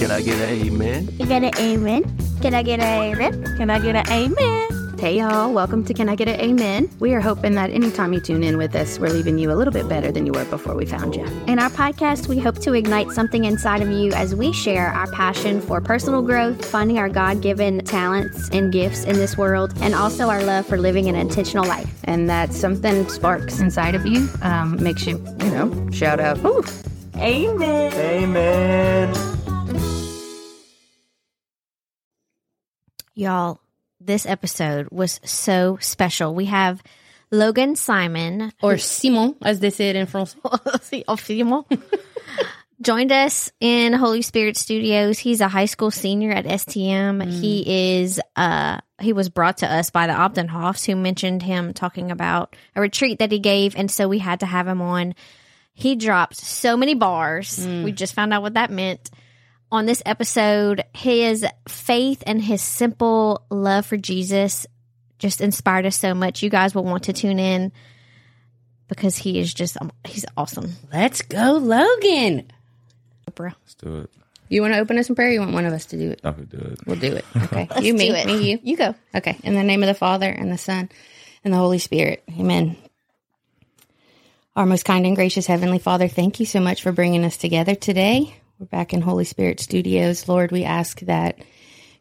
Can I get an amen? You get an amen? Can I get an amen? Can I get an amen? Hey, y'all. Welcome to Can I Get an Amen? We are hoping that anytime you tune in with us, we're leaving you a little bit better than you were before we found you. In our podcast, we hope to ignite something inside of you as we share our passion for personal growth, finding our God given talents and gifts in this world, and also our love for living an intentional life. And that something sparks inside of you, um, makes you, you know, shout out, Ooh. Amen. Amen. Y'all, this episode was so special. We have Logan Simon, Or Simon, as they say it in France. Simon, joined us in Holy Spirit Studios. He's a high school senior at STM. He is uh he was brought to us by the Opdenhoffs who mentioned him talking about a retreat that he gave and so we had to have him on. He dropped so many bars. We just found out what that meant. On this episode, his faith and his simple love for Jesus just inspired us so much. You guys will want to tune in because he is just um, he's awesome. Let's go, Logan. Let's do it. You want to open us in prayer? Or you want one of us to do it? I could do it. We'll do it. Okay. you, me, do it. me, you. You go. Okay. In the name of the Father and the Son and the Holy Spirit. Amen. Our most kind and gracious Heavenly Father, thank you so much for bringing us together today. We're back in Holy Spirit Studios. Lord, we ask that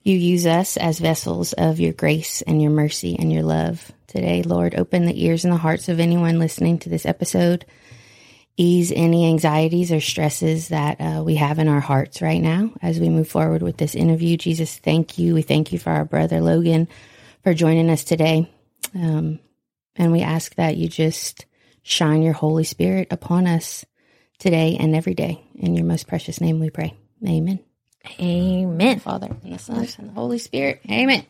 you use us as vessels of your grace and your mercy and your love today. Lord, open the ears and the hearts of anyone listening to this episode. Ease any anxieties or stresses that uh, we have in our hearts right now as we move forward with this interview. Jesus, thank you. We thank you for our brother Logan for joining us today. Um, and we ask that you just shine your Holy Spirit upon us today and every day. In your most precious name we pray. Amen. Amen. Father and the Son and the Holy Spirit. Amen.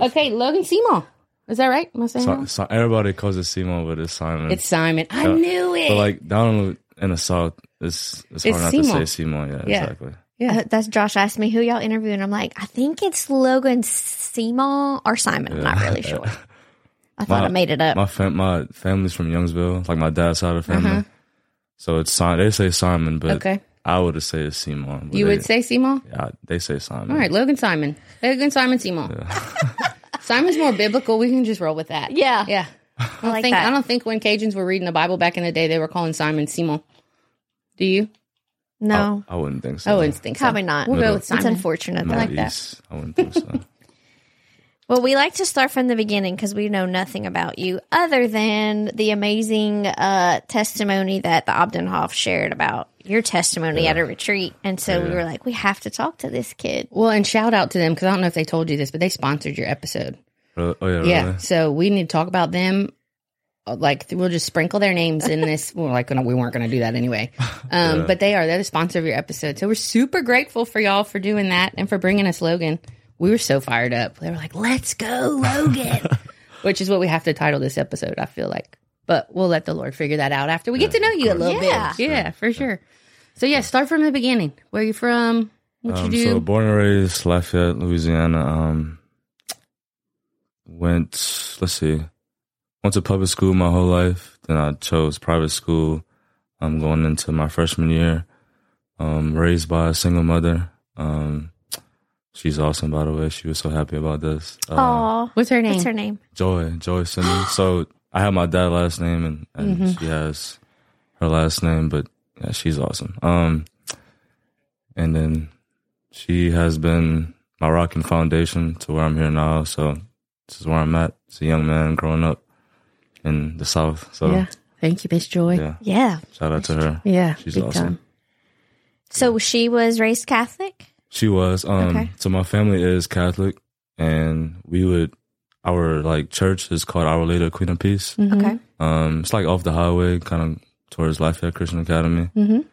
Okay, Logan Seymour. Is that right? Am I saying So, so everybody calls it Simon, but it's Simon. It's Simon. I Yeah. knew it. but like down in the south, it's it's hard It's not Simon. to say Simon. Yeah, Yeah. exactly. yeah. Uh, that's Josh asked me who y'all interviewing. I'm like, I think it's Logan Simon or Simon. I'm not really sure. I thought I made it up. My fam- my family's from Youngsville, like my dad's side of the family. So it's Simon. They say Simon, but. Okay. I would say it's Simon. You they, would say Simon? Yeah, they say Simon. All right, Logan Simon. Logan Simon Seymour. Simon's more biblical. We can just roll with that. Yeah. Yeah. I don't like think that. I don't think when Cajuns were reading the Bible back in the day they were calling Simon Simon. Do you? no, I wouldn't think so. I wouldn't think so. probably not. We'll go Middle- with it's Simon. unfortunate. Middle though. like that. I wouldn't think so. Well, we like to start from the beginning because we know nothing about you other than the amazing uh, testimony that the Opdenhoff shared about your testimony at a retreat. And so we were like, we have to talk to this kid. Well, and shout out to them because I don't know if they told you this, but they sponsored your episode. Really? Oh yeah, Yeah. really? So we need to talk about them. Uh, Like we'll just sprinkle their names in this. Well, like we weren't going to do that anyway. Um, But they are. They're the sponsor of your episode. So we're super grateful for y'all for doing that and for bringing us Logan. We were so fired up. They were like, "Let's go, Logan," which is what we have to title this episode. I feel like, but we'll let the Lord figure that out after we get to know you a little Yeah. bit. Yeah, for sure. So yeah, start from the beginning. Where are you from? What Um, you do? so born and raised Lafayette, Louisiana. Um, went let's see, went to public school my whole life. Then I chose private school. I'm going into my freshman year. Um, raised by a single mother. Um, she's awesome, by the way. She was so happy about this. Uh, What's her name? What's her name? Joy, Joy Simmons. so I have my dad's last name, and, and Mm-hmm. she has her last name, but yeah, she's awesome. Um, and then she has been my rocking foundation to where I'm here now. So this is where I'm at. It's a young man growing up in the South. So Yeah. yeah, Thank you, Miss Joy. Yeah. shout out to her. Yeah, She's awesome. time. So she was raised Catholic? She was. Um, Okay. So my family is Catholic, and we would our like church is called Our Lady of Queen of Peace. Mm-hmm. Okay. Um, it's like off the highway, kind of towards Lafayette Christian Academy. Mhm.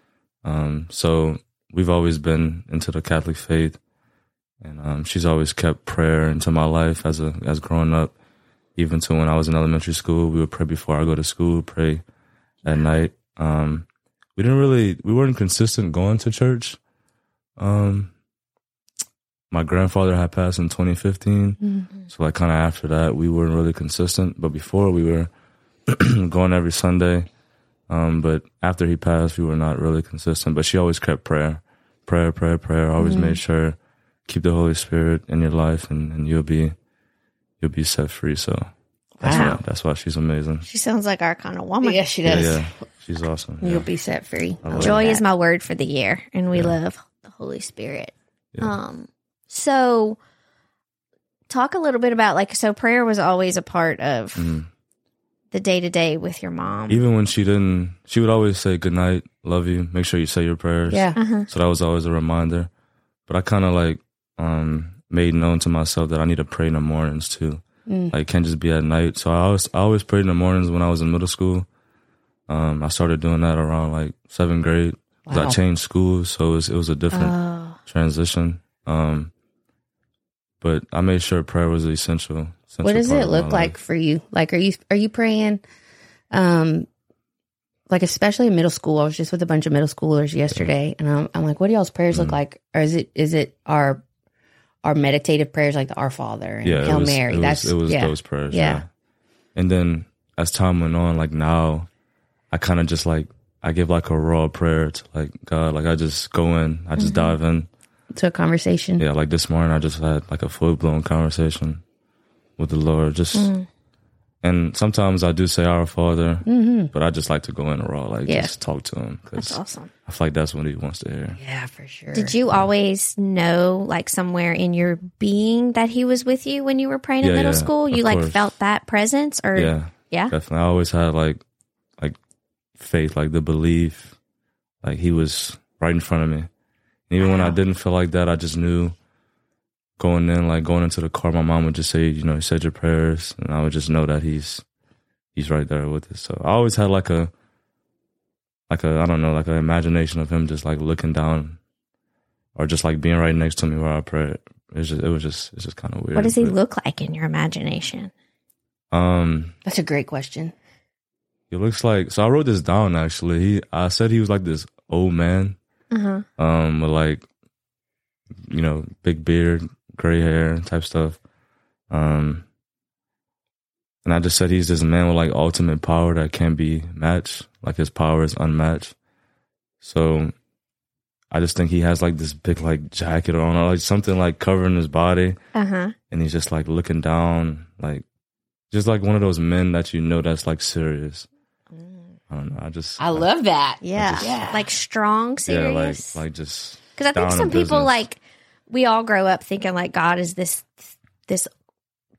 Um, so we've always been into the Catholic faith, and um, she's always kept prayer into my life as a as growing up. Even to when I was in elementary school, we would pray before I go to school, pray at night. Um, we didn't really, we weren't consistent going to church. Um, my grandfather had passed in 2015, so like kind of after that, we weren't really consistent. But before, we were going every Sunday. Um, but after he passed, we were not really consistent. But she always kept prayer prayer, prayer, prayer. Always made sure keep the Holy Spirit in your life, and, and you'll be you'll be set free. So that's Wow. why that's why she's amazing. She sounds like our kind of woman. Yeah, she does. yeah, she's awesome. You'll Yeah. be set free. Joy that. is my word for the year, and we love the Holy Spirit. Yeah. Um, so talk a little bit about like so prayer was always a part of Mhm. the day to day with your mom. Even when she didn't, she would always say good night, love you. Make sure you say your prayers. Yeah. uh-huh. So that was always a reminder. But I kind of like um made known to myself that I need to pray in the mornings too. Mm. Like can't just be at night. So I always I always prayed in the mornings when I was in middle school. Um, I started doing that around like seventh grade. Wow. I changed schools, so it was, it was a different Oh, transition. Um, but I made sure prayer was essential. essential What does it look like for you? Like, are you are you praying? Um, like especially in middle school. I was just with a bunch of middle schoolers yesterday, and I'm, I'm like, what do y'all's prayers look Mm. like? Or is it is it our our meditative prayers like the Our Father and Yeah, Hail was, Mary? It That's was, it was yeah. those prayers. Yeah. Yeah. And then as time went on, like now, I kind of just like I give like a raw prayer to like God. Like I just go in, I just Mm-hmm. dive in. To a conversation. Yeah, like this morning, I just had like a full blown conversation with the Lord. Just Mm. and sometimes I do say Our Father, Mm-hmm. but I just like to go in a raw, like Yeah. just talk to Him that's awesome. I feel like that's what He wants to hear. Yeah, for sure. Did you always know, like somewhere in your being, that he was with you when you were praying in middle yeah, school? You like course. felt that presence, or Yeah, yeah? definitely. I always had like like faith, like the belief, like He was right in front of me. And even when I didn't feel like that, I just knew going in, like going into the car, my mom would just say, you know, you said your prayers, and I would just know that He's He's right there with us. So I always had like a like a I don't know, like an imagination of Him just like looking down, or just like being right next to me where I pray. It's just it was just it's just kind of weird. What does he but, look like in your imagination? Um. That's a great question. He looks like so. I wrote this down actually. He I said he was like this old man, Uh huh. um, with like, you know, big beard, gray hair, type stuff. Um, and I just said he's this man with like ultimate power that can't be matched. Like his power is unmatched. So, I just think he has like this big like jacket on, or like something like covering his body, Uh huh. and he's just like looking down, like just like one of those men that you know that's like serious. I don't know. I just I love that. Yeah. just- Like strong, yeah, like serious. like just Because I think some people business. like we all grow up thinking like God is this this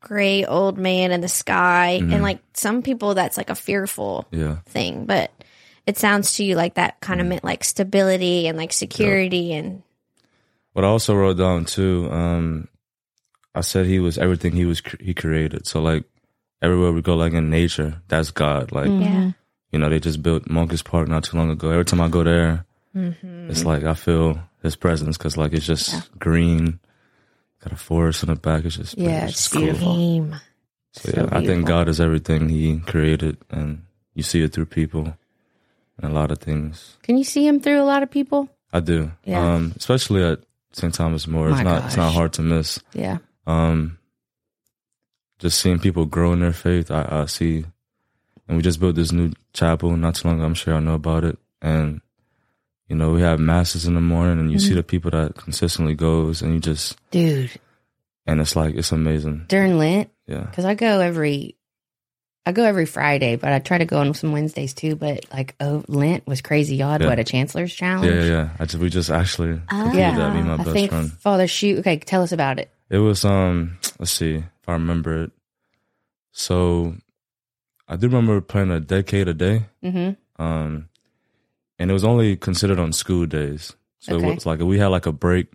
gray old man in the sky, Mhm. and like some people that's like a fearful yeah. thing, but it sounds to you like that kind Mm-hmm. of meant like stability and like security and What I also wrote down too, um, I said he was everything he was cr- he created. So like everywhere we go, like in nature, that's God. Like Mm. yeah. You know, they just built Moncus Park not too long ago. Every time I go there, Mm-hmm. it's like I feel his presence because like it's just green, got a forest in the back. It's just Yeah, it's it's just cool. So, So yeah, I think. God is everything He created, and you see it through people and a lot of things. Can you see him through a lot of people? I do, Yeah. um, especially at St. Thomas More. It's My not it's not hard to miss. Yeah. Um, just seeing people grow in their faith, I, I see, and we just built this new chapel not too long ago. I'm sure I know about it, and you know we have masses in the morning, and you Mm-hmm. see the people that consistently goes, and you just Dude, and it's like it's amazing. during Lent, Yeah, because I go every, I go every Friday, but I try to go on some Wednesdays too. But like, oh, Lent was crazy. Y'all had Yeah. what a Chancellor's Challenge. yeah, yeah. yeah. I just we just actually completed Yeah. that. Me and my I best think friend. Father Shoot. Okay, tell us about it. It was um let's see if I remember it. So I do remember playing a decade a day. Mm-hmm. Um and it was only considered on school days. So Okay. it was like we had like a break.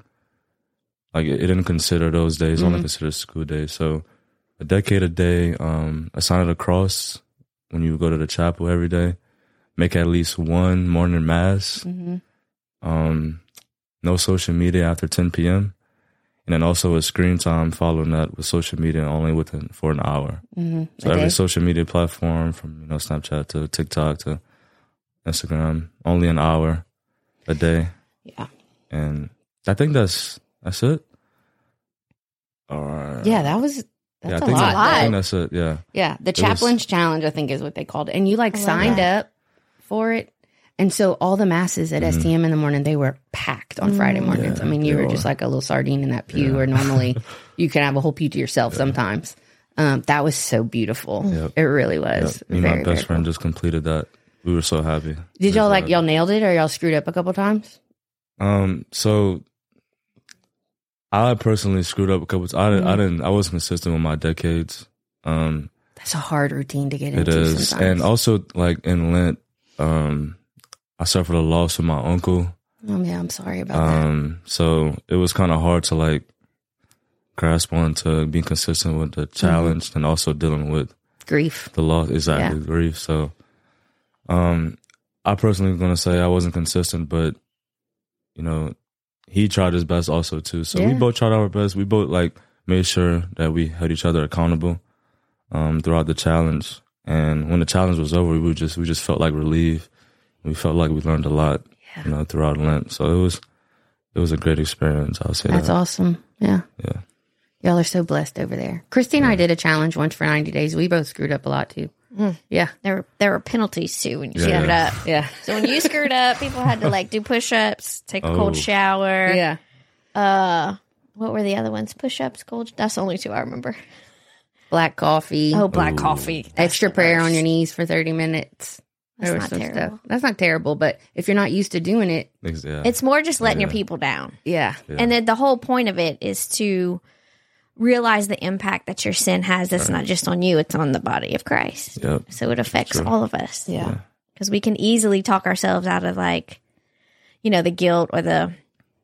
Like it, it didn't consider those days, only Mhm. considered school days. So a decade a day, um, a cross when you go to the chapel every day. Make at least one morning mass. Mm-hmm. Um, no social media after 10 p.m. And then also with screen time following that with social media only within for an hour. Mm-hmm. So every social media platform from you know Snapchat to TikTok to Instagram, only an hour a day. Yeah. And I think that's that's it. Or Yeah, that was yeah, that's I a think lot. that- I think that's it. Yeah. Yeah, the was- chaplain's challenge, I think, is what they called it. And you like signed that. up for it, And so all the masses at Mm-hmm. STM in the morning, they were packed on Friday mornings. I mean, you they were just like a little sardine in that pew where normally you can have a whole pew to yourself sometimes. Um, that was so beautiful. Yep. It really Yep. was. Me and Very, my best friend just completed that. We were so happy. Did y'all like, y'all nailed it or y'all screwed up a couple times? Um, so I personally screwed up a couple. Times. I didn't. I Mm-hmm. didn't. I wasn't consistent with my decades. Um, That's a hard routine to get into It is, sometimes. and also like in Lent, um, I suffered a loss with my uncle. oh, yeah, I'm sorry about that. Um, so it was kind of hard to like grasp on to being consistent with the Mm-hmm. challenge and also dealing with Grief. the loss exactly grief. So, um, I personally was gonna say I wasn't consistent, but you know, he tried his best also too. So we both tried our best. We both like made sure that we held each other accountable um, throughout the challenge. And when the challenge was over, we just we just felt like relief. We felt like we learned a lot, you know, throughout Lent. So it was it was a great experience. I'll say That's that. awesome. Yeah. Yeah. Y'all are so blessed over there. Christy and I did a challenge once for 90 days. We both screwed up a lot too. Yeah. There were there were penalties too when you Yeah, screwed yeah. up. Yeah. So when you screwed up, people had to like do push ups, take a Oh. cold shower. Yeah. Uh, what were the other ones? Push ups, cold. That's the only two I remember. Black coffee. Oh, black coffee. That's extra prayer on your knees for 30 minutes. That's not terrible. stuff. That's not terrible, but if you're not used to doing it, yeah. It's more just letting your people down. yeah. And then the whole point of it is to realize the impact that your sin has. That's not just on you, it's on the body of Christ. Yep. So it affects True. all of us. Yeah. Because we can easily talk ourselves out of like, you know, the guilt or the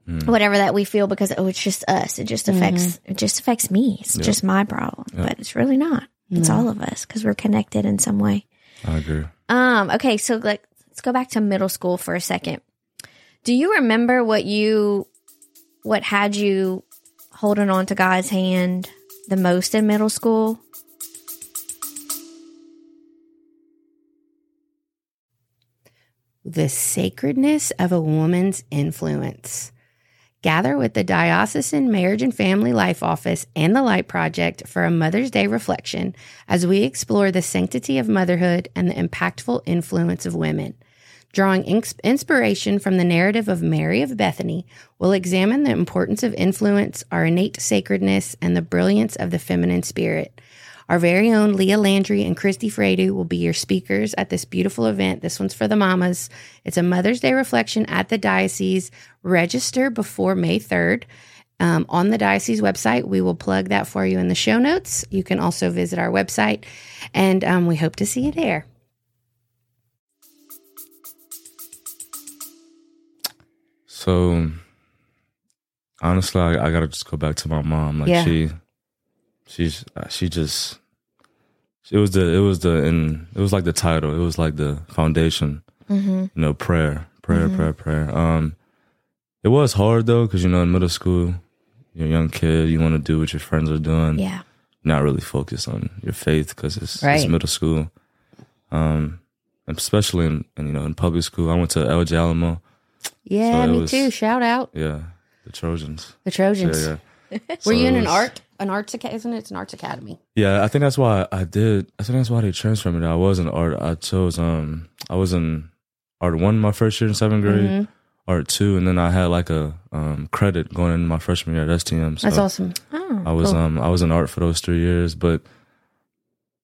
Mm. whatever that we feel because oh it's just us. It just affects it just affects me. It's just my problem. But it's really not. It's all of us because we're connected in some way. I agree. Um, okay, so like let's go back to middle school for a second. Do you remember what you what had you holding on to God's hand the most in middle school? The sacredness of a woman's influence. Gather with the Diocesan Marriage and Family Life Office and the Light Project for a Mother's Day reflection as we explore the sanctity of motherhood and the impactful influence of women. Drawing inspiration from the narrative of Mary of Bethany, we'll examine the importance of influence, our innate sacredness, and the brilliance of the feminine spirit. Our very own Leah Landry and Christy Fredu will be your speakers at this beautiful event. This one's for the mamas. It's a Mother's Day reflection at the diocese. Register before May 3rd. Um, on the diocese website, we will plug that for you in the show notes. You can also visit our website, and um, we hope to see you there. So honestly, I, I gotta just go back to my mom. Like Yeah. she, she's uh, she just it was the it was the and it was like the title. It was like the foundation. Mm-hmm. You know, prayer, prayer, prayer, prayer. Um, it was hard though because you know in middle school, you're a young kid. You want to do what your friends are doing. Yeah. Not really focus on your faith because it's, it's middle school. Um, especially in, in you know in public school. I went to El Alleman. Yeah, So me was- too. Shout out Yeah, the Trojans. the Trojans. Yeah, yeah. Were So you in an was- art, an arts academy? Isn't it? It's an arts academy. Yeah, I think that's why I did. I think that's why they transferred me. I was in art. I chose. Um, I was in art one my first year in seventh grade, Mhm. art two, and then I had like a um credit going into my freshman year at STM. So That's awesome. Oh. I was Cool. um I was in art for those three years, but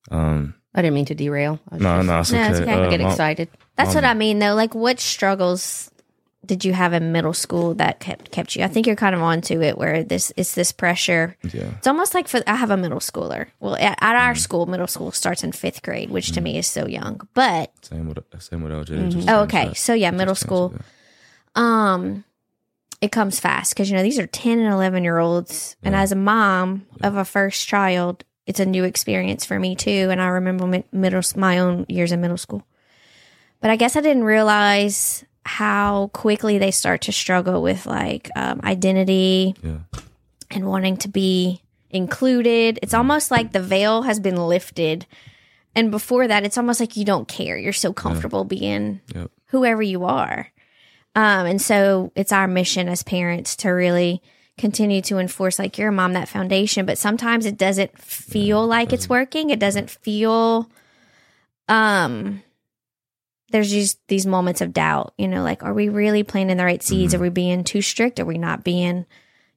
um I didn't mean to derail. I was no just- no it's No, okay. it's okay. I Uh, get excited. That's what Um, I mean though. Like what struggles did you have in middle school that kept kept you? I think you're kind of onto it where this it's this pressure. yeah It's almost like for I have a middle schooler. Well, at, at our mm. school, middle school starts in fifth grade, which to mm. me is so young. But same with same with LJ. Mm-hmm. Just oh, okay, that. so yeah, middle school. it, um it comes fast because you know these are 10 and 11 year olds and as a mom of a first child it's a new experience for me too and i remember middle my own years in middle school but i guess i didn't realize how quickly they start to struggle with like um, identity Yeah, and wanting to be included. It's almost like the veil has been lifted. And before that it's almost like you don't care. You're so comfortable being Yep. whoever you are. Um, and so it's our mission as parents to really continue to enforce like you're a mom that foundation, but sometimes it doesn't feel like it's working. It doesn't feel um there's just these moments of doubt, you know, like, are we really planting the right seeds? Mm-hmm. Are we being too strict? Are we not being,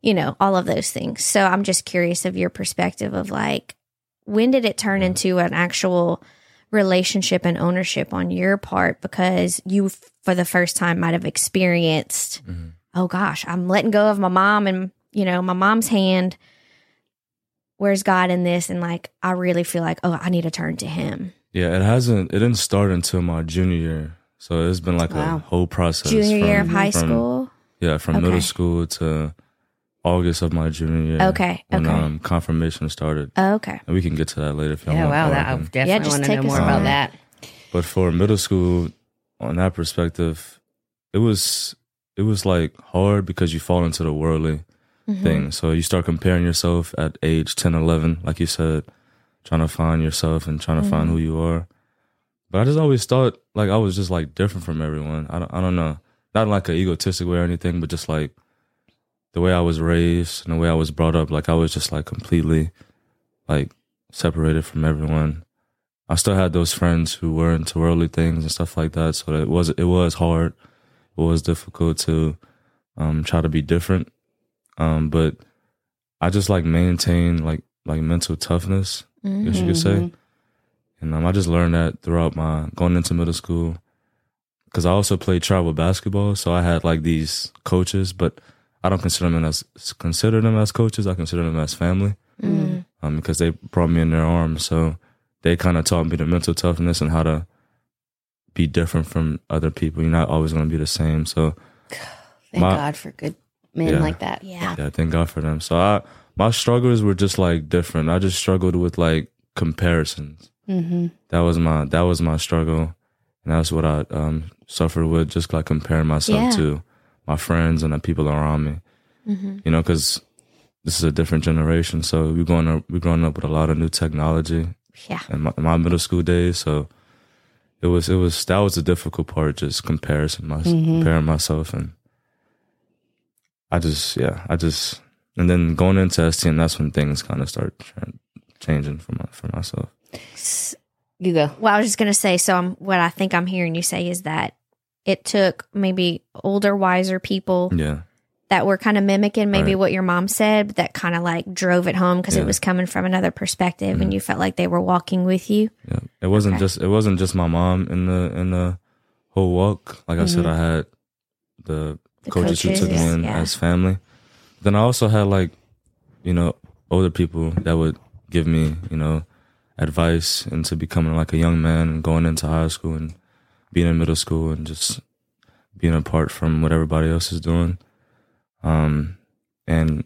you know, all of those things? So I'm just curious of your perspective of like, when did it turn into an actual relationship and ownership on your part because you, for the first time, might have experienced, mm-hmm. oh gosh, I'm letting go of my mom and, you know, my mom's hand. Where's God in this? And like, I really feel like, oh, I need to turn to Him. Yeah, it hasn't. It didn't start until my junior year, so it's been like a whole process. Junior year of high from- school. Yeah, from Okay. middle school to August of my junior year. Okay, when okay. um, confirmation started, Oh, okay. and we can get to that later if y'all Yeah, want. wow. That, I definitely just want to take know us more about through that. But for middle school, on that perspective, it was it was like hard because you fall into the worldly Mm-hmm. thing. So you start comparing yourself at age 10, 11, like you said, trying to find yourself and trying to find who you are. But I just always thought like I was just like different from everyone. I don't, I don't know, not in like an egotistic way or anything, but just like the way I was raised and the way I was brought up. Like I was just like completely like separated from everyone. I still had those friends who were into worldly things and stuff like that. So it was it was hard. It was difficult to um, try to be different. Um, but I just like maintain like like mental toughness, I guess you could say. And um, I just learned that throughout my going into middle school. Because I also played travel basketball, so I had like these coaches, but I don't consider them as consider them as coaches. I consider them as family um, because they brought me in their arms. So they kind of taught me the mental toughness and how to be different from other people. You're not always going to be the same. So Thank My- God for good men Yeah. like that. Yeah. yeah, thank God for them. So I my struggles were just like different. I just struggled with like comparisons. Mm-hmm. That was my that was my struggle, and that's what I um, suffered with. Just like comparing myself Yeah. to my friends and the people around me. You know, because this is a different generation. So we're going up we're growing up with a lot of new technology. Yeah. in my, in my middle school days. So it was it was that was the difficult part, just comparison my comparing myself and I just yeah I just and then going into STM that's when things kind of start tra- changing for my for myself. You go. Well, I was just going to say, so I'm, what I think I'm hearing you say is that it took maybe older, wiser people Yeah, that were kind of mimicking maybe Right. what your mom said, but that kind of like drove it home because Yeah. Mm-hmm. it was coming from another perspective and you felt like they were walking with you. yeah. It wasn't Okay. just it wasn't just my mom in the in the whole walk. Like I said, I had the, The coaches, who took me in yeah. as family. Then I also had like you know older people that would give me you know advice into becoming like a young man and going into high school and being in middle school and just being apart from what everybody else is doing. Um, and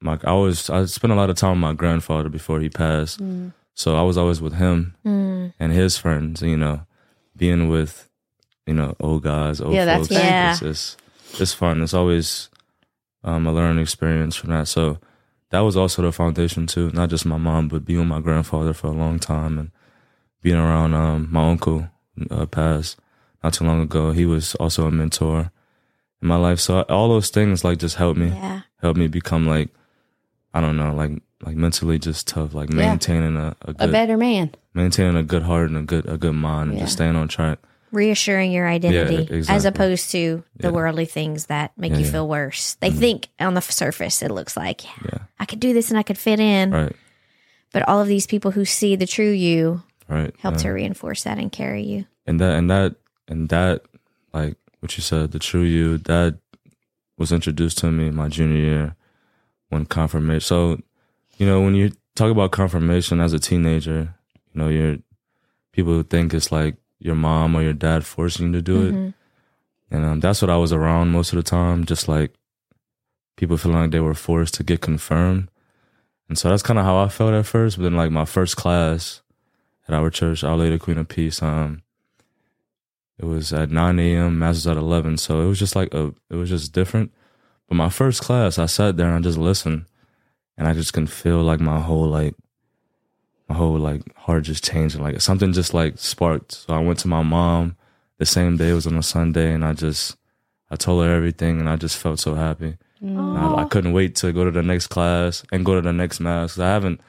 my I was I spent a lot of time with my grandfather before he passed, so I was always with him Mm. and his friends. You know, being with you know old guys, old Yeah, that's folks. fun. Yeah. It's, it's it's fun. It's always um, a learning experience from that. So that was also the foundation too. Not just my mom, but being with my grandfather for a long time and being around um, my uncle uh, passed not too long ago. He was also a mentor in my life. So all those things like just helped me Yeah. helped me become like I don't know like like mentally just tough. Like maintaining a, a A good better man. maintaining a good heart and a good a good mind and just staying on track. Reassuring your identity as exactly. opposed to the Yeah. worldly things that make Yeah, you yeah. feel worse. They mm-hmm. think on the surface it looks like, yeah, Yeah. I could do this and I could fit in. Right. But all of these people who see the true you Right. help Yeah. to reinforce that and carry you. and that and that and that like what you said the true you that was introduced to me my junior year when confirmation so you know when you talk about confirmation as a teenager you know you're people think it's like your mom or your dad forcing you to do it and um, that's what i was around most of the time just like people feeling like they were forced to get confirmed and so that's kind of how i felt at first but then like my first class at our church our lady queen of peace um it was at 9 a.m. Mass was at 11. So it was just like a, it was just different. But my first class, I sat there and I just listened, and I just can feel like my whole like, my whole like heart just changing. Like something just like sparked. So I went to my mom the same day. It was on a Sunday, and I just, I told her everything, and I just felt so happy. I, I couldn't wait to go to the next class and go to the next mass. I haven't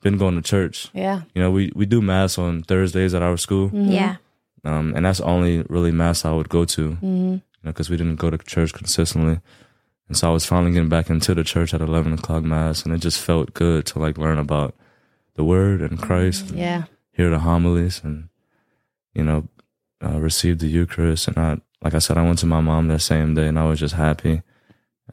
been going to church. Yeah. You know, we we do mass on Thursdays at our school Yeah. um, and that's only really mass I would go to, Mm-hmm. you know, because we didn't go to church consistently. And so I was finally getting back into the church at eleven o'clock mass, and it just felt good to like learn about the Word and Christ, and Yeah. hear the homilies, and you know, uh, receive the Eucharist. And I, like I said, I went to my mom that same day, and I was just happy.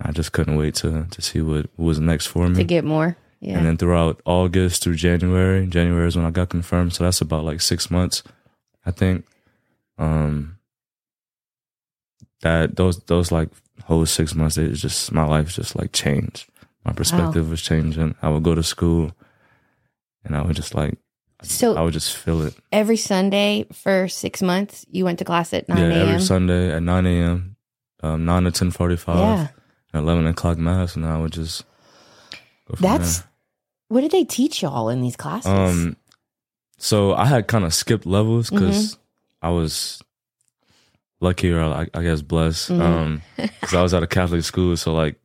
I just couldn't wait to to see what, what was next for me. To get more. Yeah. And then throughout August through January, January is when I got confirmed. So that's about like six months, I think. Um, that those those like whole six months, it just my life just like changed. My perspective was changing. I would go to school, and I would just like so I would just feel it. every Sunday for six months, you went to class at 9 yeah, a.m. every Sunday at nine a.m., um, nine to ten forty five, Yeah. and eleven o'clock mass, and I would just. That's there. what did they teach y'all in these classes? Um, so I had kind of skipped levels because Mm-hmm. I was lucky or I, I guess blessed. Mhm. Um, because I was at a Catholic school, so like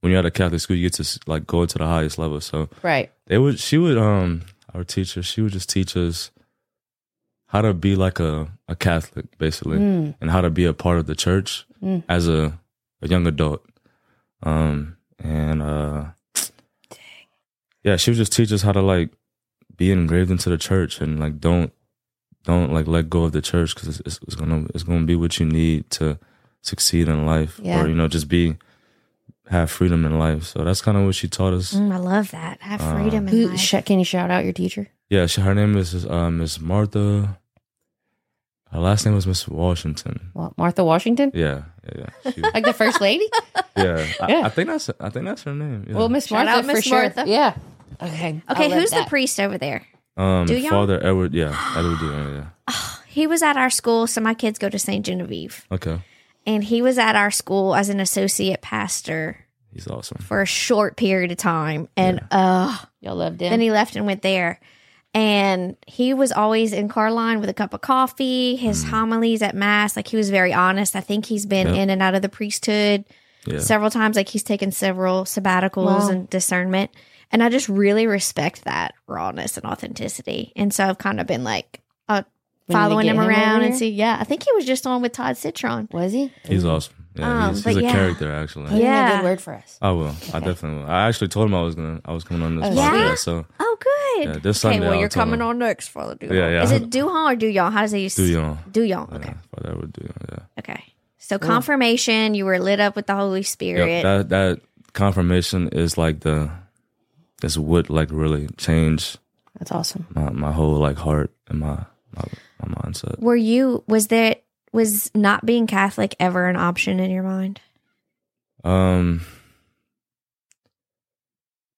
when you're at a Catholic school, you get to like go to the highest level. So right. they would, she would, um, our teacher, she would just teach us how to be like a a Catholic, basically, Mm. and how to be a part of the church Mm. as a a young adult. Um, and uh, yeah, she would just teach us how to like be engraved into the church and like don't don't like let go of the church because it's, it's gonna it's gonna be what you need to succeed in life Yeah. or you know just be have freedom in life. So that's kind of what she taught us. Mm, I love that. Have Uh, freedom in life. sh- can you shout out your teacher? Yeah, she, her name is uh, Miss Martha. Her last name was Miss Washington. Well, Martha Washington, Yeah, yeah, yeah. She- like the first lady. yeah. I, Yeah. I think that's I think that's her name. Yeah. Well, Miss Martha out for Miss sure. Martha. Yeah. Okay. I okay, who's the priest over there? um, Do y'all? Father Edward. Yeah, Edward. Yeah, yeah. He was at our school, so my kids go to St. Genevieve. Okay, And he was at our school as an associate pastor he's awesome. for a short period of time. And uh Y'all loved him. then he left and went there. And he was always in Carline with a cup of coffee, his homilies at mass. Like he was very honest. I think he's been Yep. in and out of the priesthood Yeah, several times. Like he's taken several sabbaticals Wow. and discernment. And I just really respect that rawness and authenticity. And so I've kind of been like uh, We need to following him him around over and here? see. Yeah, I think he was just on with Todd Citron. was he? he's awesome. Yeah, Um, he's, he's a yeah. character actually. Put in a Yeah. good word for us. I will. I definitely will. I actually told him I was gonna. I was coming on this Oh, yeah? So Oh, good. yeah, this okay, Sunday. well, I'll you're coming him. on next, Father Duyon. Yeah, yeah. Is it Duhon or Duyon? How does it use? Do you? Duyon. Yeah, Okay. Father Edward do. Yeah. Okay. So confirmation, you were lit up with the Holy Spirit. Yep, that that confirmation is like the is what like really changed That's awesome. my, my whole like heart and my my, my mindset. were you? Was there? Was not being Catholic ever an option in your mind? Um,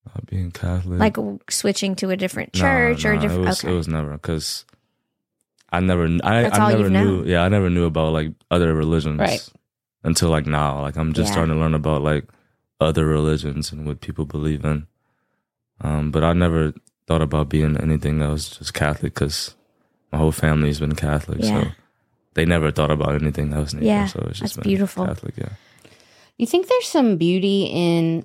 not being Catholic, Like switching to a different Nah, church or a different? It was, okay. it was never because I never I, That's I all never knew. known. Yeah, I never knew about like other religions Right. until like now. Like I'm just Yeah. starting to learn about like other religions and what people believe in. Um, but I never thought about being anything else, just Catholic, because my whole family's been Catholic, so they never thought about anything else. Neither, Yeah, so it's just that's been beautiful. Catholic, yeah. You think there's some beauty in,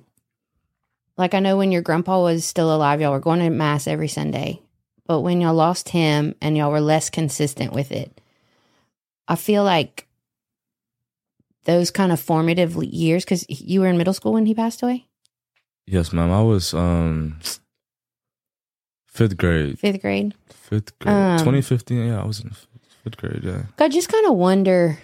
like, I know when your grandpa was still alive, y'all were going to mass every Sunday, but when y'all lost him and y'all were less consistent with it, I feel like those kind of formative years, because you were in middle school when he passed away, Yes, ma'am. I was um fifth grade. fifth grade. Fifth grade. Um, 2015. Yeah, I was in fifth, grade. Yeah. I just kind of wonder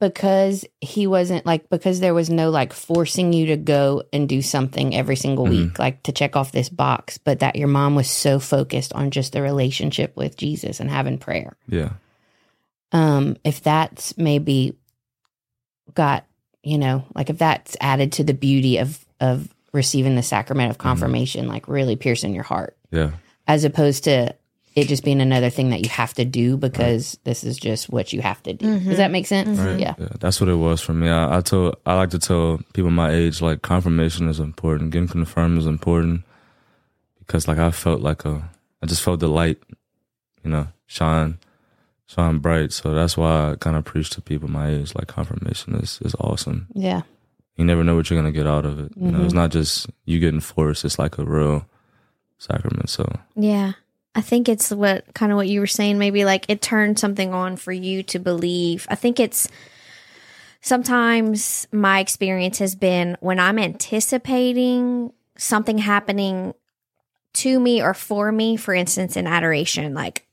because he wasn't like because there was no like forcing you to go and do something every single Mhm. week like to check off this box but that your mom was so focused on just the relationship with Jesus and having prayer Yeah. um if that's maybe got you know like if that's added to the beauty of of receiving the sacrament of mm-hmm. confirmation like really piercing your heart Yeah. as opposed to it just being another thing that you have to do because this is just what you have to do. Does mm-hmm. that make sense? Right. Mm-hmm. Yeah. That's what it was for me. I, I told I like to tell people my age like confirmation is important. Getting confirmed is important because like I felt like a I just felt the light, you know, shine shine bright. So that's why I kind of preach to people my age like confirmation is is awesome. Yeah. You never know what you're gonna get out of it. You know, it's mm-hmm. not just you getting forced. It's like a real sacrament. So Yeah. I think it's what kind of what you were saying. Maybe like it turned something on for you to believe. I think it's sometimes my experience has been when I'm anticipating something happening to me or for me, for instance, in adoration, like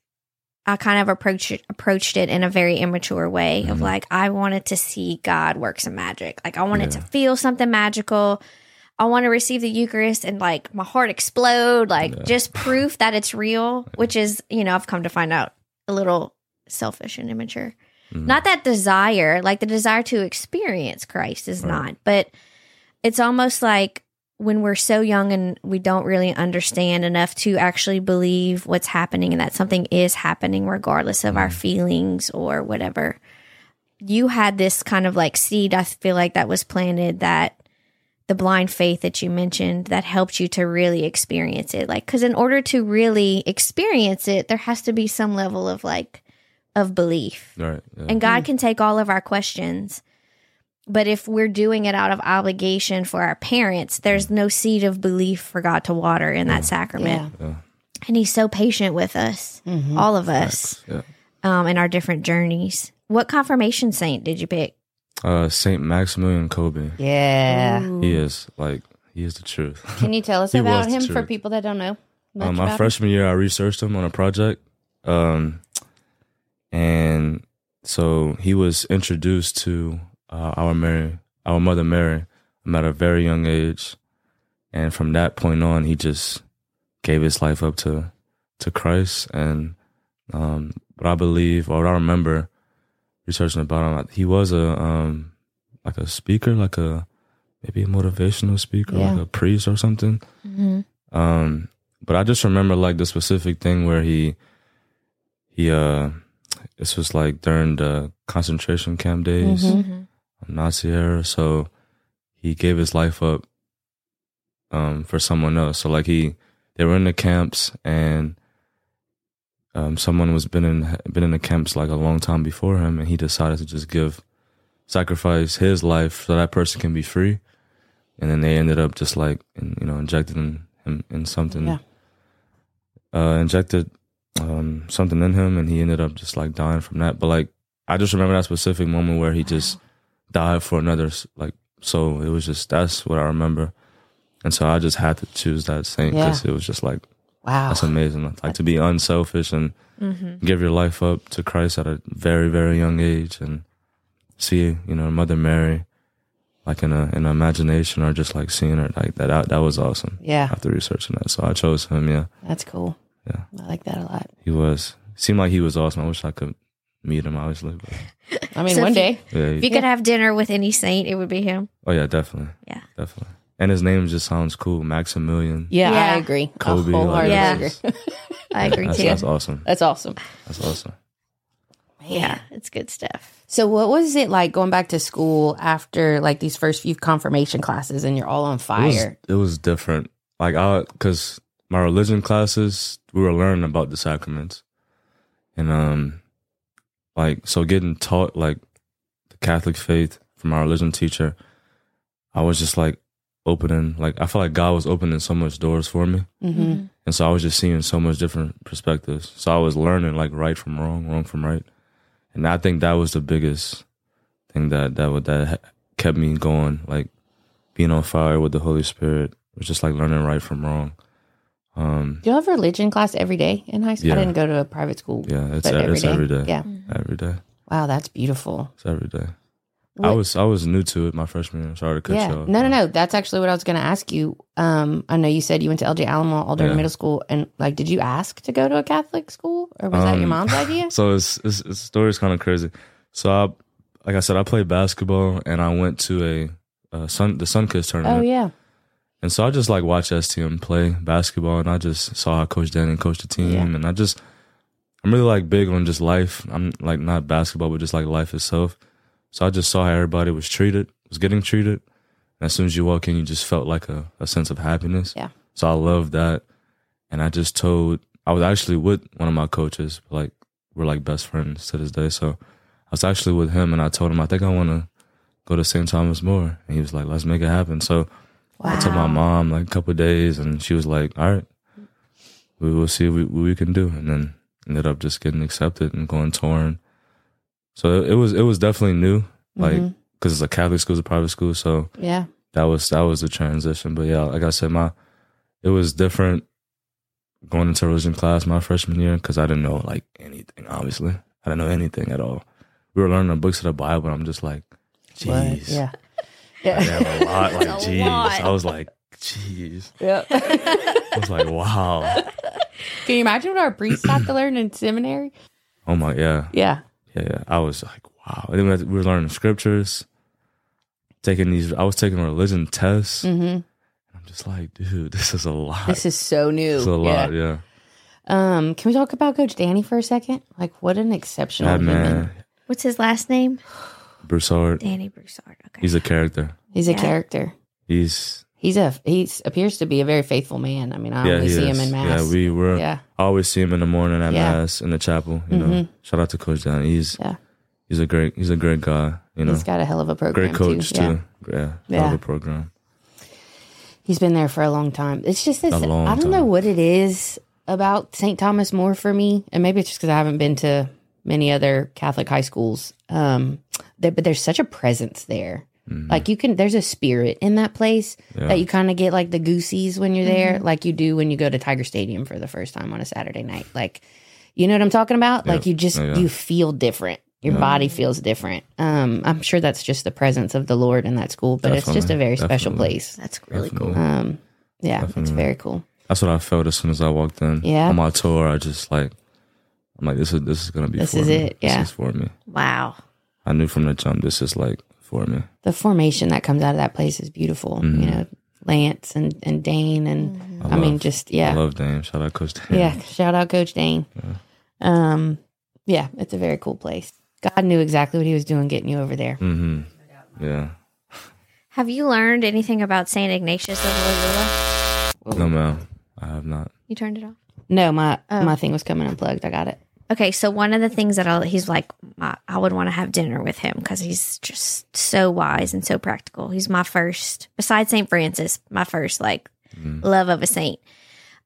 I kind of approached it, approached it in a very immature way of mm-hmm. like I wanted to see God work some magic. Like I wanted to feel something magical. I want to receive the Eucharist and like my heart explode, like just proof that it's real, which is, you know, I've come to find out a little selfish and immature. Mm-hmm. Not that desire, like the desire to experience Christ is not, but it's almost like when we're so young and we don't really understand enough to actually believe what's happening and that something is happening regardless of our mm. feelings or whatever. You had this kind of like seed, I feel like that was planted that the blind faith that you mentioned that helped you to really experience it. Like, because in order to really experience it, there has to be some level of like, of belief. Right. Yeah. And God hmm. can take all of our questions. But if we're doing it out of obligation for our parents, there's no seed of belief for God to water in that sacrament. yeah. And He's so patient with us, all of us, Yeah. um, in our different journeys. What confirmation saint did you pick? Uh, Saint Maximilian Kolbe. Yeah. He is like he is the truth. Can you tell us about him for people that don't know? much Um, my about him? freshman year, I researched him on a project, um, and so he was introduced to uh, our Mary, our mother Mary, at a very young age, and from that point on, he just gave his life up to to Christ. And um, what I believe, or what I remember researching about him, he was a um, like a speaker, like a maybe a motivational speaker, Yeah. like a priest or something. Mm-hmm. Um, but I just remember like the specific thing where he he uh this was like during the concentration camp days, Mhm. Nazi era. So he gave his life up um for someone else. So like he they were in the camps and um someone was been in been in the camps like a long time before him and he decided to just give sacrifice his life so that person can be free. And then they ended up just like in, you know injecting him in something Yeah. uh, injected um, something in him, and he ended up just like dying from that. But like, I just remember that specific moment where he just died for another. Like, so it was just that's what I remember, and so I just had to choose that saint because it was just like Wow. that's amazing. Like to be unselfish and mm-hmm. give your life up to Christ at a very very young age, and see you know Mother Mary. Like in a in an imagination, or just like seeing her like that. That, that was awesome. Yeah. After researching that, so I chose him. Yeah, That's cool. Yeah. I like that a lot. he was. Seemed like he was awesome. I wish I could meet him, obviously. But I mean, So one if you- day. yeah, If he, you could have dinner with any saint, it would be him. oh yeah, definitely, Yeah. definitely. And his name just sounds cool, Maximilian. Yeah, Yeah. I agree. I Kolbe, like, wholeheartedly Yeah. agree. I agree That's, too. that's awesome. That's awesome. That's awesome. Yeah, it's good stuff. So, what was it like going back to school after like these first few confirmation classes and you're all on It was, fire? it was different. Like I, because my religion classes, we were learning about the sacraments, and um, like so getting taught like the Catholic faith from our religion teacher, I was just like opening. Like I felt like God was opening so much doors for me. Mm-hmm. And so I was just seeing so much different perspectives. So I was learning like right from wrong, wrong from right. And I think that was the biggest thing that that would that kept me going, like being on fire with the Holy Spirit. It was just like learning right from wrong. Um, Do you have religion class every day in high school? Yeah. I didn't go to a private school. yeah, it's every, it's every day. Yeah. every day. Wow, that's beautiful. It's every day. I was I was new to it my freshman year. Sorry to cut yeah. you off. No, no, no. That's actually what I was going to ask you. Um, I know you said you went to LJ Alleman all during Yeah. middle school, and like, did you ask to go to a Catholic school, or was that your Um, mom's idea? So it's, it's, it's story's kind of crazy. So I, like I said, I played basketball and I went to a, uh sun the Sunkiss tournament. Oh yeah. And so I just like watch STM play basketball, and I just saw how Coach Danny coached the team, Yeah. and I just I'm really like big on just life. I'm like not basketball, but just like life itself. So I just saw how everybody was treated, was getting treated, and as soon as you walk in, you just felt like a, a sense of happiness. Yeah. So I loved that, and I just told I was actually with one of my coaches, like we're like best friends to this day. So I was actually with him, and I told him I think I want to go to St. Thomas more, and he was like, "Let's make it happen." So. I told my mom like a couple of days, and she was like, "All right." we will see what, what we can do. And then ended up just getting accepted and going touring. So it, it was it was definitely new, like Mhm. because it's a Catholic school, it's a private school. So Yeah. that was that was the transition. But yeah, like I said, my it was different going into religion class my freshman year because I didn't know like anything. Obviously, I didn't know anything at all. We were learning the books of the Bible. and I'm just like, What? jeez, Yeah. I have a lot. Like, It's a jeez. I was like, jeez. Yeah. I was like, wow. Can you imagine what our priests have to learn in seminary? Oh my, yeah, Yeah. yeah, yeah. I was like, wow. And then we, were learning scriptures, taking these. I was taking religion tests. hmm I'm just like, dude, this is a lot. This is so new. This is a lot. Yeah, Um, can we talk about Coach Danny for a second? Like, what an exceptional that human. man, What's his last name? Broussard. Danny Broussard. Okay. He's a character. He's a Yeah. character. He's He's a he's appears to be a very faithful man. I mean, I yeah, only he see is. him in mass. Yeah, we were. yeah. I always see him in the morning at Yeah. mass in the chapel. You know, Mhm. shout out to Coach Dan. He's Yeah. he's a great he's a great guy. You know, He's got a hell of a program great coach too. Yeah. too. Yeah, Yeah. love the program. He's been there for a long time. It's just this. A I don't know time. what it is about St. Thomas More for me, and maybe it's just because I haven't been to many other Catholic high schools. Um, there, but there's such a presence there. Like you can, there's a spirit in that place Mm-hmm. Yeah. that you kind of get like the goosies when you're there, like you do when you go to Tiger Stadium for the first time on a Saturday night. Like, you know what I'm talking about? Like you just Oh, yeah. you feel different. Your body feels different. Um, I'm sure that's just the presence of the Lord in that school, but it's just a Definitely. very special place. That's really cool. Um, yeah, it's very cool. That's what I felt as soon as I walked in. Yeah. On my tour, I just like, I'm like, this is this is gonna be. This for is me. it, yeah. This is for me. Wow. I knew from the jump. This is like for me. The formation that comes out of that place is beautiful. You know, Lance and, and Dane and I, mean, love- just yeah. I love Dame. Shout out Coach Dame. yeah. Shout out Coach Dane. Um, yeah, it's a very cool place. God knew exactly what He was doing getting you over there. hmm Yeah. Have you learned anything about Saint Ignatius of Loyola? No, ma'am. I have not. You turned it off. No, my Oh. my thing was coming unplugged. I got it. Okay, so one of the things that I'll, he's like, I, would want to have dinner with him because he's just so wise and so practical. He's my first, besides Saint Francis, my first like love of a saint.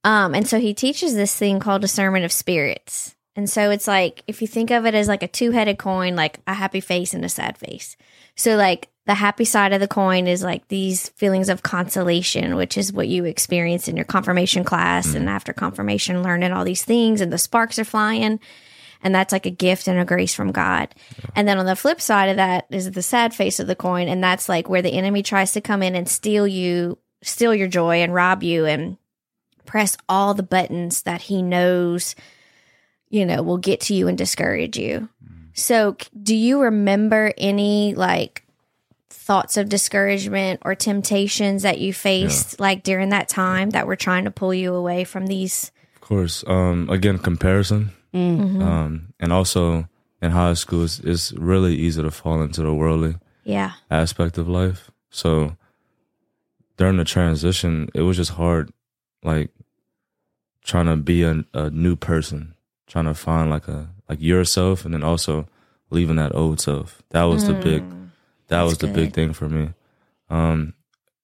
Um, and so he teaches this thing called discernment of spirits. And so it's like if you think of it as like a two-headed coin, like a happy face and a sad face. So like the happy side of the coin is like these feelings of consolation, which is what you experience in your confirmation class and mm. after confirmation, learning all these things and the sparks are flying. And that's like a gift and a grace from God. And then on the flip side of that is the sad face of the coin. And that's like where the enemy tries to come in and steal you, steal your joy and rob you and press all the buttons that he knows, you know, will get to you and discourage you. So, do you remember any like thoughts of discouragement or temptations that you faced like during that time that were trying to pull you away from these? Of course. Um, again, comparison. Mm-hmm. Um, and also in high school, it's, it's really easy to fall into the worldly Yeah. aspect of life. So during the transition, it was just hard, like trying to be a, a new person, trying to find like a like yourself, and then also leaving that old self. That was the big, that was the big thing for me. Um,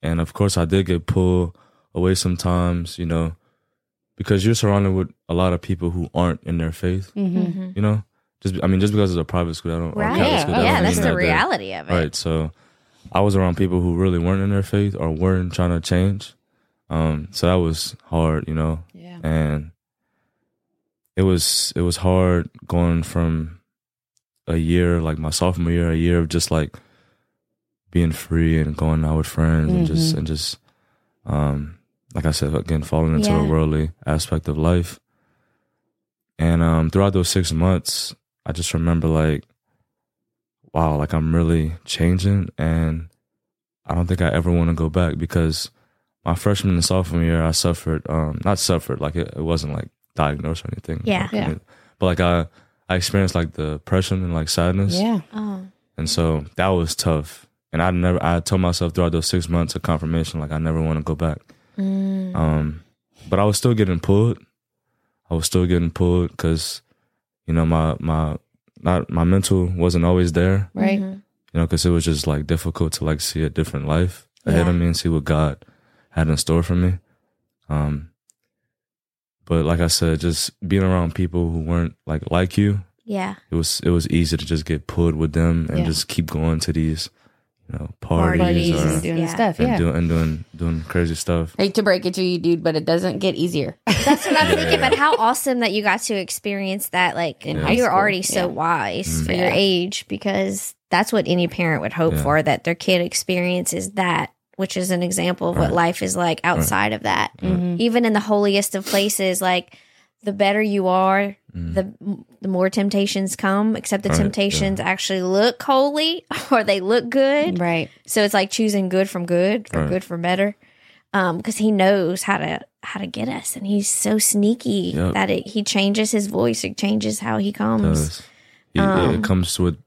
and of course, I did get pulled away sometimes, you know, because you're surrounded with a lot of people who aren't in their faith. Mm-hmm. You know, just I mean, just because it's a private school, I don't. or Right. Catholic Yeah, school, that don't that's mean the that they're- reality of it. Right. So I was around people who really weren't in their faith or weren't trying to change. Um, so that was hard, you know. Yeah. And it was it was hard going from a year, like my sophomore year, a year of just like being free and going out with friends and just and just um like I said, again, falling into Yeah. a worldly aspect of life. And um throughout those six months, I just remember like wow, like I'm really changing and I don't think I ever want to go back because my freshman and sophomore year I suffered um not suffered like it, it wasn't like diagnosed or anything. Yeah. Yeah. But like I I experienced like the depression and like sadness. Yeah. Oh. And so that was tough. And I never I told myself throughout those six months of confirmation like I never want to go back. Mm. Um but I was still getting pulled. I was still getting pulled because you know my my not my mental wasn't always there Right. Mhm. you know, because it was just like difficult to like see a different life ahead Yeah. of me and see what God had in store for me. Um, but like I said, just being around people who weren't like like you, Yeah. it was it was easy to just get pulled with them and Yeah. just keep going to these, you know, parties, Parties or, and doing Yeah. stuff. and Yeah. doing and doing doing crazy stuff. Hate to break it to you, dude, but it doesn't get easier. That's what I'm thinking. Yeah. But how awesome that you got to experience that. Like, In high you're already so yeah. wise mm. for Yeah. your age because that's what any parent would hope Yeah. for that their kid experiences that, which is an example of what Right. life is like outside of that. Mhm. Even in the holiest of places, like the better you are, Mm. the the more temptations come. Except the Right, yeah. temptations actually look holy or they look good. Right. So it's like choosing good from good or Right. good from better. Um, because he knows how to how to get us, and he's so sneaky Yep. that it, he changes his voice. It changes how he comes. He, Um, it comes with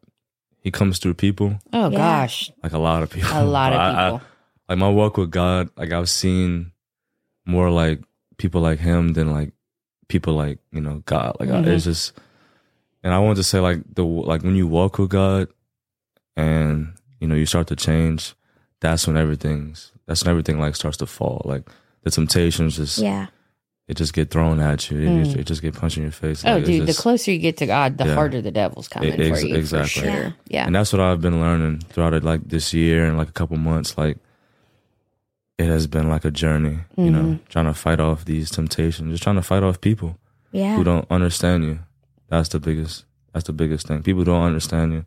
he comes through people Oh, Yeah. gosh. like a lot of people. A lot of But I- I- people. Like my walk with God, like I've seen more like people like him than like people like you know God. Like I Mhm. it's just, and I want to say like the like when you walk with God, and you know you start to change, that's when everything's that's when everything like starts to fall. Like the temptations just Yeah, it just get thrown at you. It, Mm. just, it just get punched in your face. Oh, Like, dude, just- the closer you get to God, the Yeah. harder the devil's coming E- ex- for you. exactly. For sure. Yeah. Yeah. and that's what I've been learning throughout it, like this year and like a couple months. Like it has been like a journey, you know, Mm-hmm. trying to fight off these temptations, just trying to fight off people yeah, who don't understand you. That's the biggest. That's the biggest thing. People don't understand you.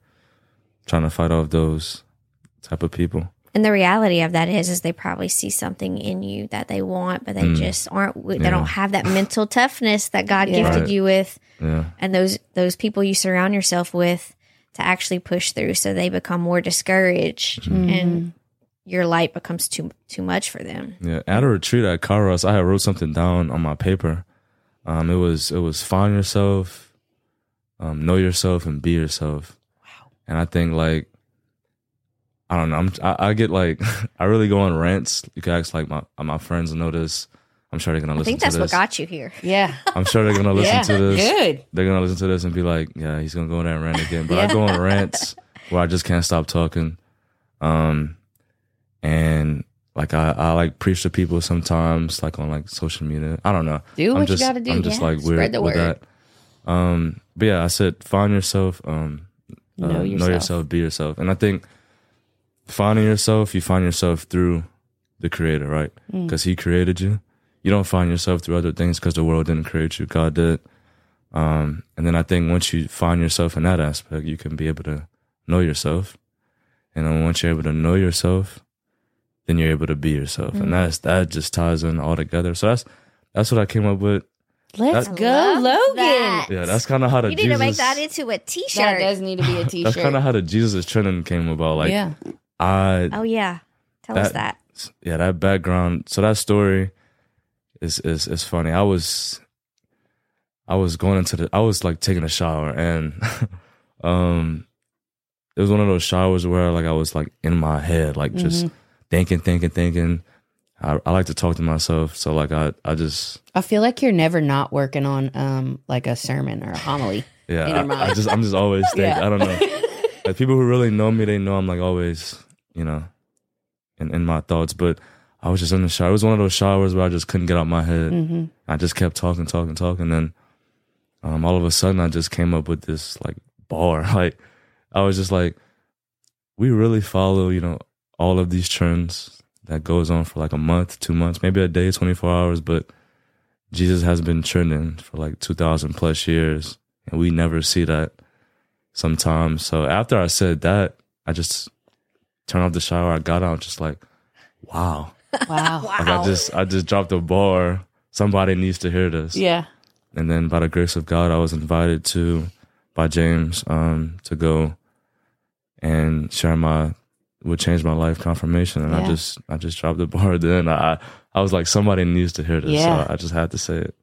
Trying to fight off those type of people. and the reality of that is, is they probably see something in you that they want, but they Mm. just aren't. They Yeah. don't have that mental toughness that God Yeah. gifted Right. you with, Yeah, and those those people you surround yourself with to actually push through, so they become more discouraged, Mm-hmm. and your light becomes too too much for them. yeah. At a retreat at Kairos, I had wrote something down on my paper. Um, it was it was find yourself, um, know yourself, and be yourself. Wow. And I think like I don't know. I'm, I, I get like I really go on rants. You can ask like my my friends know this. I'm sure they're gonna listen. I think that's to what this. got you here. Yeah. I'm sure they're gonna listen yeah. to this. Good. They're gonna listen to this and be like, "Yeah, he's gonna go on that rant again." But I go on rants where I just can't stop talking, um, and like I, I like preach to people sometimes, like on like social media. I don't know. Do I'm what just, you got to do. I'm just yeah. like weird Spread the with word. that. Um, but yeah, I said find yourself. Um, uh, Know yourself. know yourself, be yourself, and I think finding yourself, you find yourself through the Creator, right? Mm. Because He created you. You don't find yourself through other things because the world didn't create you. God did. Um, and then I think once you find yourself in that aspect, you can be able to know yourself. And then once you're able to know yourself, then you're able to be yourself. And that's that just ties in all together. So that's that's what I came up with. Let's That- go, Logan. that. Yeah, that's kind of how the You need Jesus. to make that into a T-shirt. That does need to be a that's t-shirt. kind of how the Jesus is trending came about. Like yeah. I oh yeah, tell us that. yeah, that background. So that story is is is funny. I was I was going into the I was like taking a shower and um it was one of those showers where like I was like in my head, like just thinking, thinking, thinking. I, I like to talk to myself, so like I I just I feel like you're never not working on um like a sermon or a homily. yeah In your I, mind. I just I'm just always thinking. Yeah. I don't know. like people who really know me, they know I'm like always you know in in my thoughts, but. I was just in the shower. It was one of those showers where I just couldn't get out my head. Mm-hmm. I just kept talking, talking, talking. Then um, all of a sudden, I just came up with this like bar. Like I was just like, we really follow, you know, all of these trends that goes on for like a month, two months, maybe a day, twenty four hours. But Jesus has been trending for like two thousand plus years, and we never see that sometimes. So after I said that, I just turned off the shower. I got out, just like, wow. Wow. Like I just I just dropped a bar. Somebody needs to hear this. yeah. And then by the grace of God, I was invited to by James um to go and share my would change my life confirmation. And I just I just dropped the bar then. I I was like somebody needs to hear this. Yeah. So I just had to say it.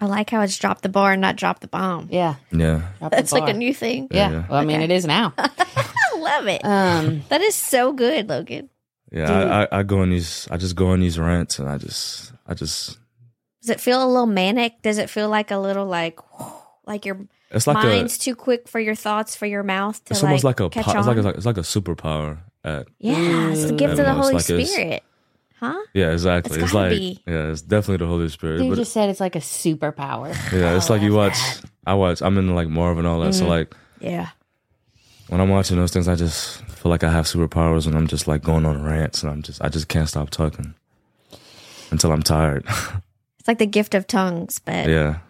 I like how it's drop the bar and not drop the bomb. Yeah. Yeah. Drop That's like a new thing. Yeah. Yeah. Well, I mean, it is now. I love it. Um, that is so good, Logan. Yeah. I, I, I go in these I just go in these rants and I just I just Does it feel a little manic? Does it feel like a little like like your it's like mind's a too quick for your thoughts for your mouth to it's like almost like a catch po- on? it's like a, it's like a superpower at yeah, it's the gift of the Holy like Spirit. Huh? Yeah, exactly. It's It's, gotta like be. yeah, it's definitely the Holy Spirit. You just said it's like a superpower. yeah, it's like you watch. I watch. I'm in like Marvel and all that. So Mm-hmm. like Yeah. when I'm watching those things, I just feel like I have superpowers, and I'm just like going on rants, and I'm just I just can't stop talking until I'm tired. It's like the gift of tongues, but yeah.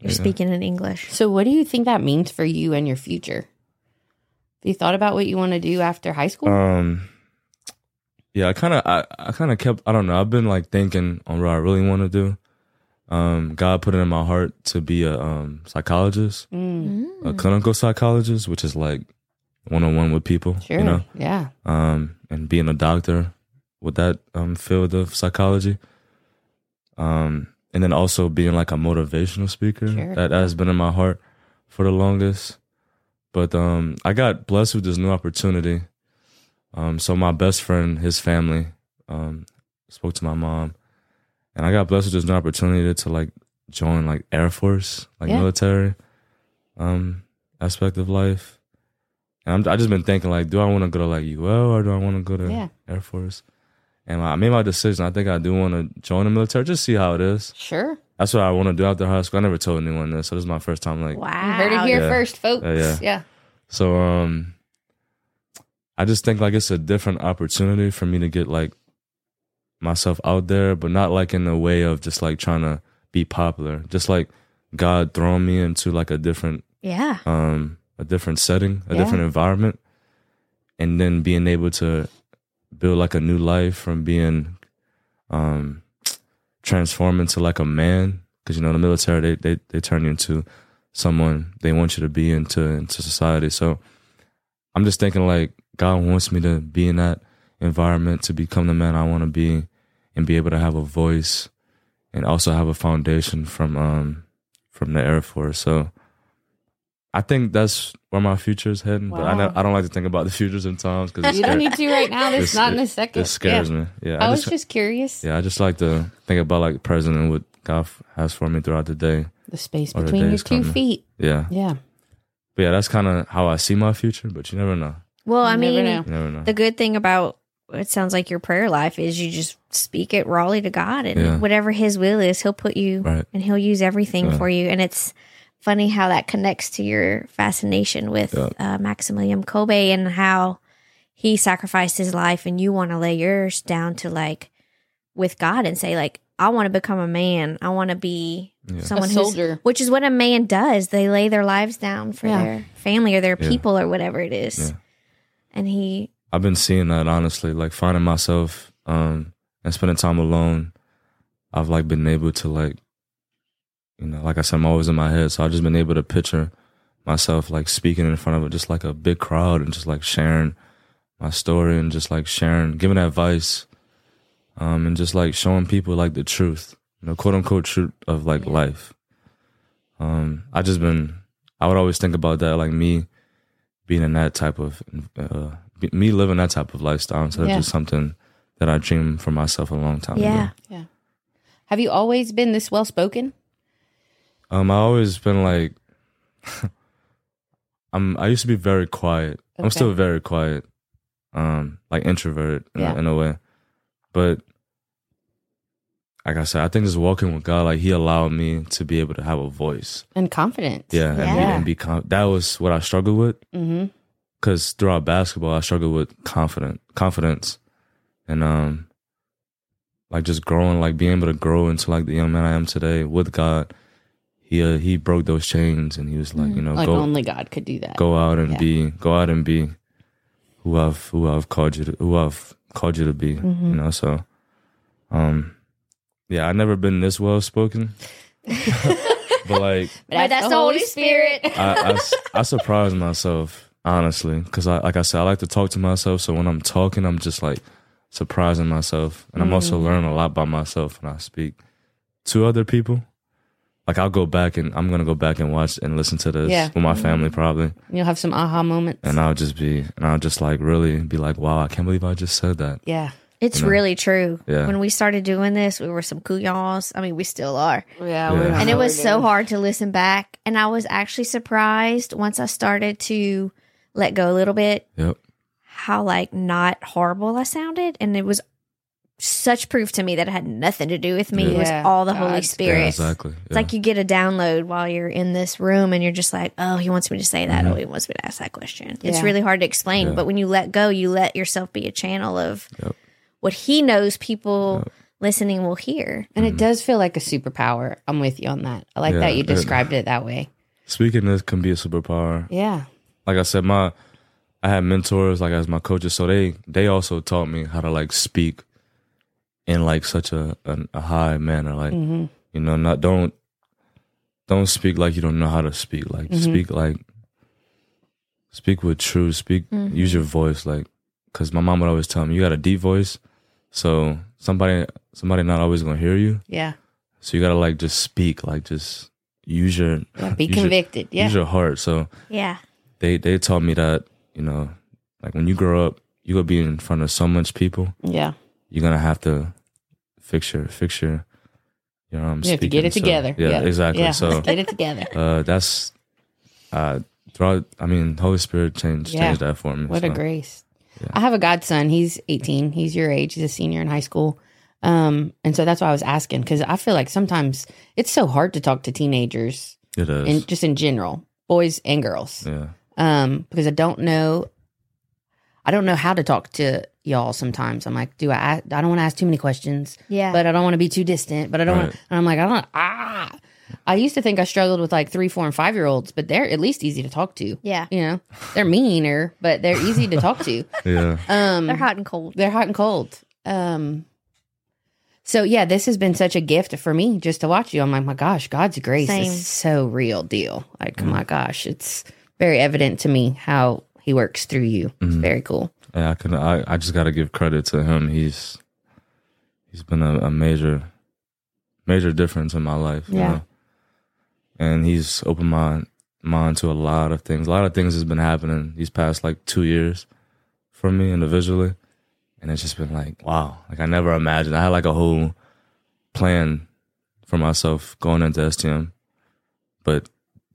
you're speaking in English. So, what do you think that means for you and your future? Have you thought about what you want to do after high school? Um. Yeah, I kind of, I, I kind of kept. I don't know. I've been like thinking on what I really want to do. Um, God put it in my heart to be a um psychologist, Mm, a clinical psychologist, which is like one on one with people. sure. You know, Yeah. um, and being a doctor with that um field of psychology. Um, and then also being like a motivational speaker. Sure. That has been in my heart for the longest. But um, I got blessed with this new opportunity. Um, so my best friend, his family, um, spoke to my mom, and I got blessed with this new opportunity to like join like Air Force, like Yeah. military, um, aspect of life. And I'm, I just been thinking like, do I want to go to like UL or do I want to go to Yeah. Air Force? And I made my decision. I think I do want to join the military, just see how it is. Sure. That's what I want to do after high school. I never told anyone this, so this is my first time like Wow. You heard it here Yeah. first, folks. Yeah, yeah. yeah. So um I just think like it's a different opportunity for me to get like myself out there, but not like in the way of just like trying to be popular. Just like God throwing me into like a different Yeah. um a different setting, a Yeah. different environment and then being able to build like a new life from being um transformed into like a man. Because you know the military they, they they turn you into someone they want you to be into into society. So i'm just thinking like god wants me to be in that environment to become the man i want to be and be able to have a voice and also have a foundation from um from the air force. So i think that's where my future is heading but I, ne- I don't like to think about the futures in times because You don't need to right now. This It's- not in a second. it scares yeah. me yeah I, I was just, just curious. yeah i just like to think about like the present and what god has for me throughout the day The space Or the between your two coming. feet. yeah Yeah. but yeah that's kind of how i see my future but you never know Well, I You never mean, know. you never know the good thing about it sounds like your prayer life is you just speak it rawly to God and Yeah. whatever his will is, he'll put you Right. and he'll use everything Yeah. for you. And it's funny how that connects to your fascination with Yeah. uh, Maximilian Kolbe and how he sacrificed his life and you want to lay yours down to like with God and say like, I want to become a man. I want to be Yeah. someone A who's soldier. which is what a man does. They lay their lives down for Yeah. their family or their Yeah. people or whatever it is. Yeah. And he I've been seeing that honestly, like finding myself um and spending time alone. I've like been able to like, you know, like I said, I'm always in my head, so I've just been able to picture myself like speaking in front of just like a big crowd and just like sharing my story and just like sharing, giving advice, um, and just like showing people like the truth, you know, quote unquote truth of like life. Um, I just been, I would always think about that, like me being in that type of uh, me living that type of lifestyle instead Yeah. of just something that I dreamed for myself a long time Yeah. ago. Yeah. Have you always been this well spoken? Um, I always been like, I'm. I used to be very quiet. I'm still very quiet, um, like introverted in, Yeah. a, in a way, but like I said, I think just walking with God, like He allowed me to be able to have a voice. And confidence. Yeah, and be, and be that was what I struggled with. Mm-hmm. because throughout basketball, I struggled with confident confidence, and um, like just growing, like being able to grow into like the young man I am today with God. He uh, he broke those chains, and he was like, you know, Like go only God could do that. go out and Yeah. be go out and be who I've who I've called you to who I've called you to be. Mm-hmm. You know, so um, yeah, I've never been this well spoken, but like But that's the Holy Spirit. I I surprise myself honestly because I like I said I like to talk to myself. So when I'm talking, I'm just like surprising myself, and I'm also Mm. learning a lot by myself when I speak to other people. Like I'll go back and I'm gonna go back and watch and listen to this Yeah. with my mm-hmm. family probably, You'll have some aha moments. and I'll just be and I'll just like really be like, wow, I can't believe I just said that. yeah. It's You know? really true. Yeah. When we started doing this, we were some couillons. I mean, we still are. Yeah. Yeah. And it was so hard to listen back. And I was actually surprised once I started to let go a little bit Yep. how like not horrible I sounded. And it was such proof to me that it had nothing to do with me. It was all the Holy Spirit. Yeah, exactly. It's like you get a download while you're in this room and you're just like, oh, he wants me to say that. Oh, mm-hmm. he wants me to ask that question. It's really hard to explain. Yeah. But when you let go, you let yourself be a channel of Yep. what he knows people listening will hear. And it mm-hmm. does feel like a superpower. I'm with you on that. I like Yeah, that you described it that way. Speaking this can be a superpower. Yeah. Like I said, my I had mentors like as my coaches, so they they also taught me how to like speak in like such a a, a high manner. Like Mm-hmm. you know, not don't don't speak like you don't know how to speak. Like Mm-hmm. speak like speak with truth. Speak use your voice. Like because my mom would always tell me you got a deep voice, so somebody somebody not always gonna hear you. Yeah. So you gotta like just speak. Like just use your Yeah. Be use your- convicted. yeah. use your heart. So Yeah. they they taught me that you know like when you grow up you gonna be in front of so much people yeah. You're gonna have to fix your fix your you know I'm You have to get it together. yeah, exactly Yeah. so get it together. uh that's uh throughout I mean Holy Spirit changed Yeah. changed that for me What a so. grace. I have a godson. He's 18. He's your age. He's a senior in high school. Um, and so that's why I was asking because I feel like sometimes it's so hard to talk to teenagers it is and just in general, boys and girls. yeah Um, because I don't know, I don't know how to talk to y'all. Sometimes I'm like, do I? I don't want to ask too many questions, Yeah. but I don't want to be too distant. But I don't. Right. want And I'm like, I don't. Ah, I used to think I struggled with like three, four, and five year olds, but they're at least easy to talk to. yeah. You know, they're meaner, but they're easy to talk to. yeah Um, They're hot and cold. they're hot and cold. Um, so yeah, this has been such a gift for me just to watch you. I'm like, my gosh, God's grace Same. is so real deal. Like, oh my gosh, it's very evident to me how He works through you. It's mm-hmm. very cool. yeah I can I, I just gotta give credit to him he's he's been a, a major major difference in my life you Yeah. know? and he's opened my mind to a lot of things. A lot of things has been happening these past like two years for me individually, and it's just been like wow. Like I never imagined. I had like a whole plan for myself going into STM, but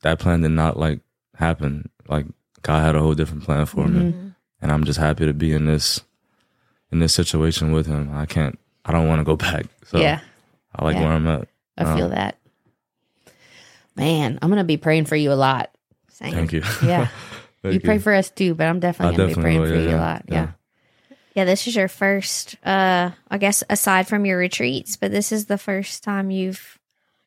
that plan did not like happen. Like God had a whole different plan for me, and I'm just happy to be in this in this situation with him. I can't. I don't want to go back. So yeah, I like Yeah. where I'm at. I feel that. Man, I'm gonna be praying for you a lot. Same. Thank you. Yeah, Thank you pray for us too, but I'm definitely I gonna be praying will, for yeah, you a lot. Yeah. yeah. Yeah, this is your first uh I guess aside from your retreats, but this is the first time you've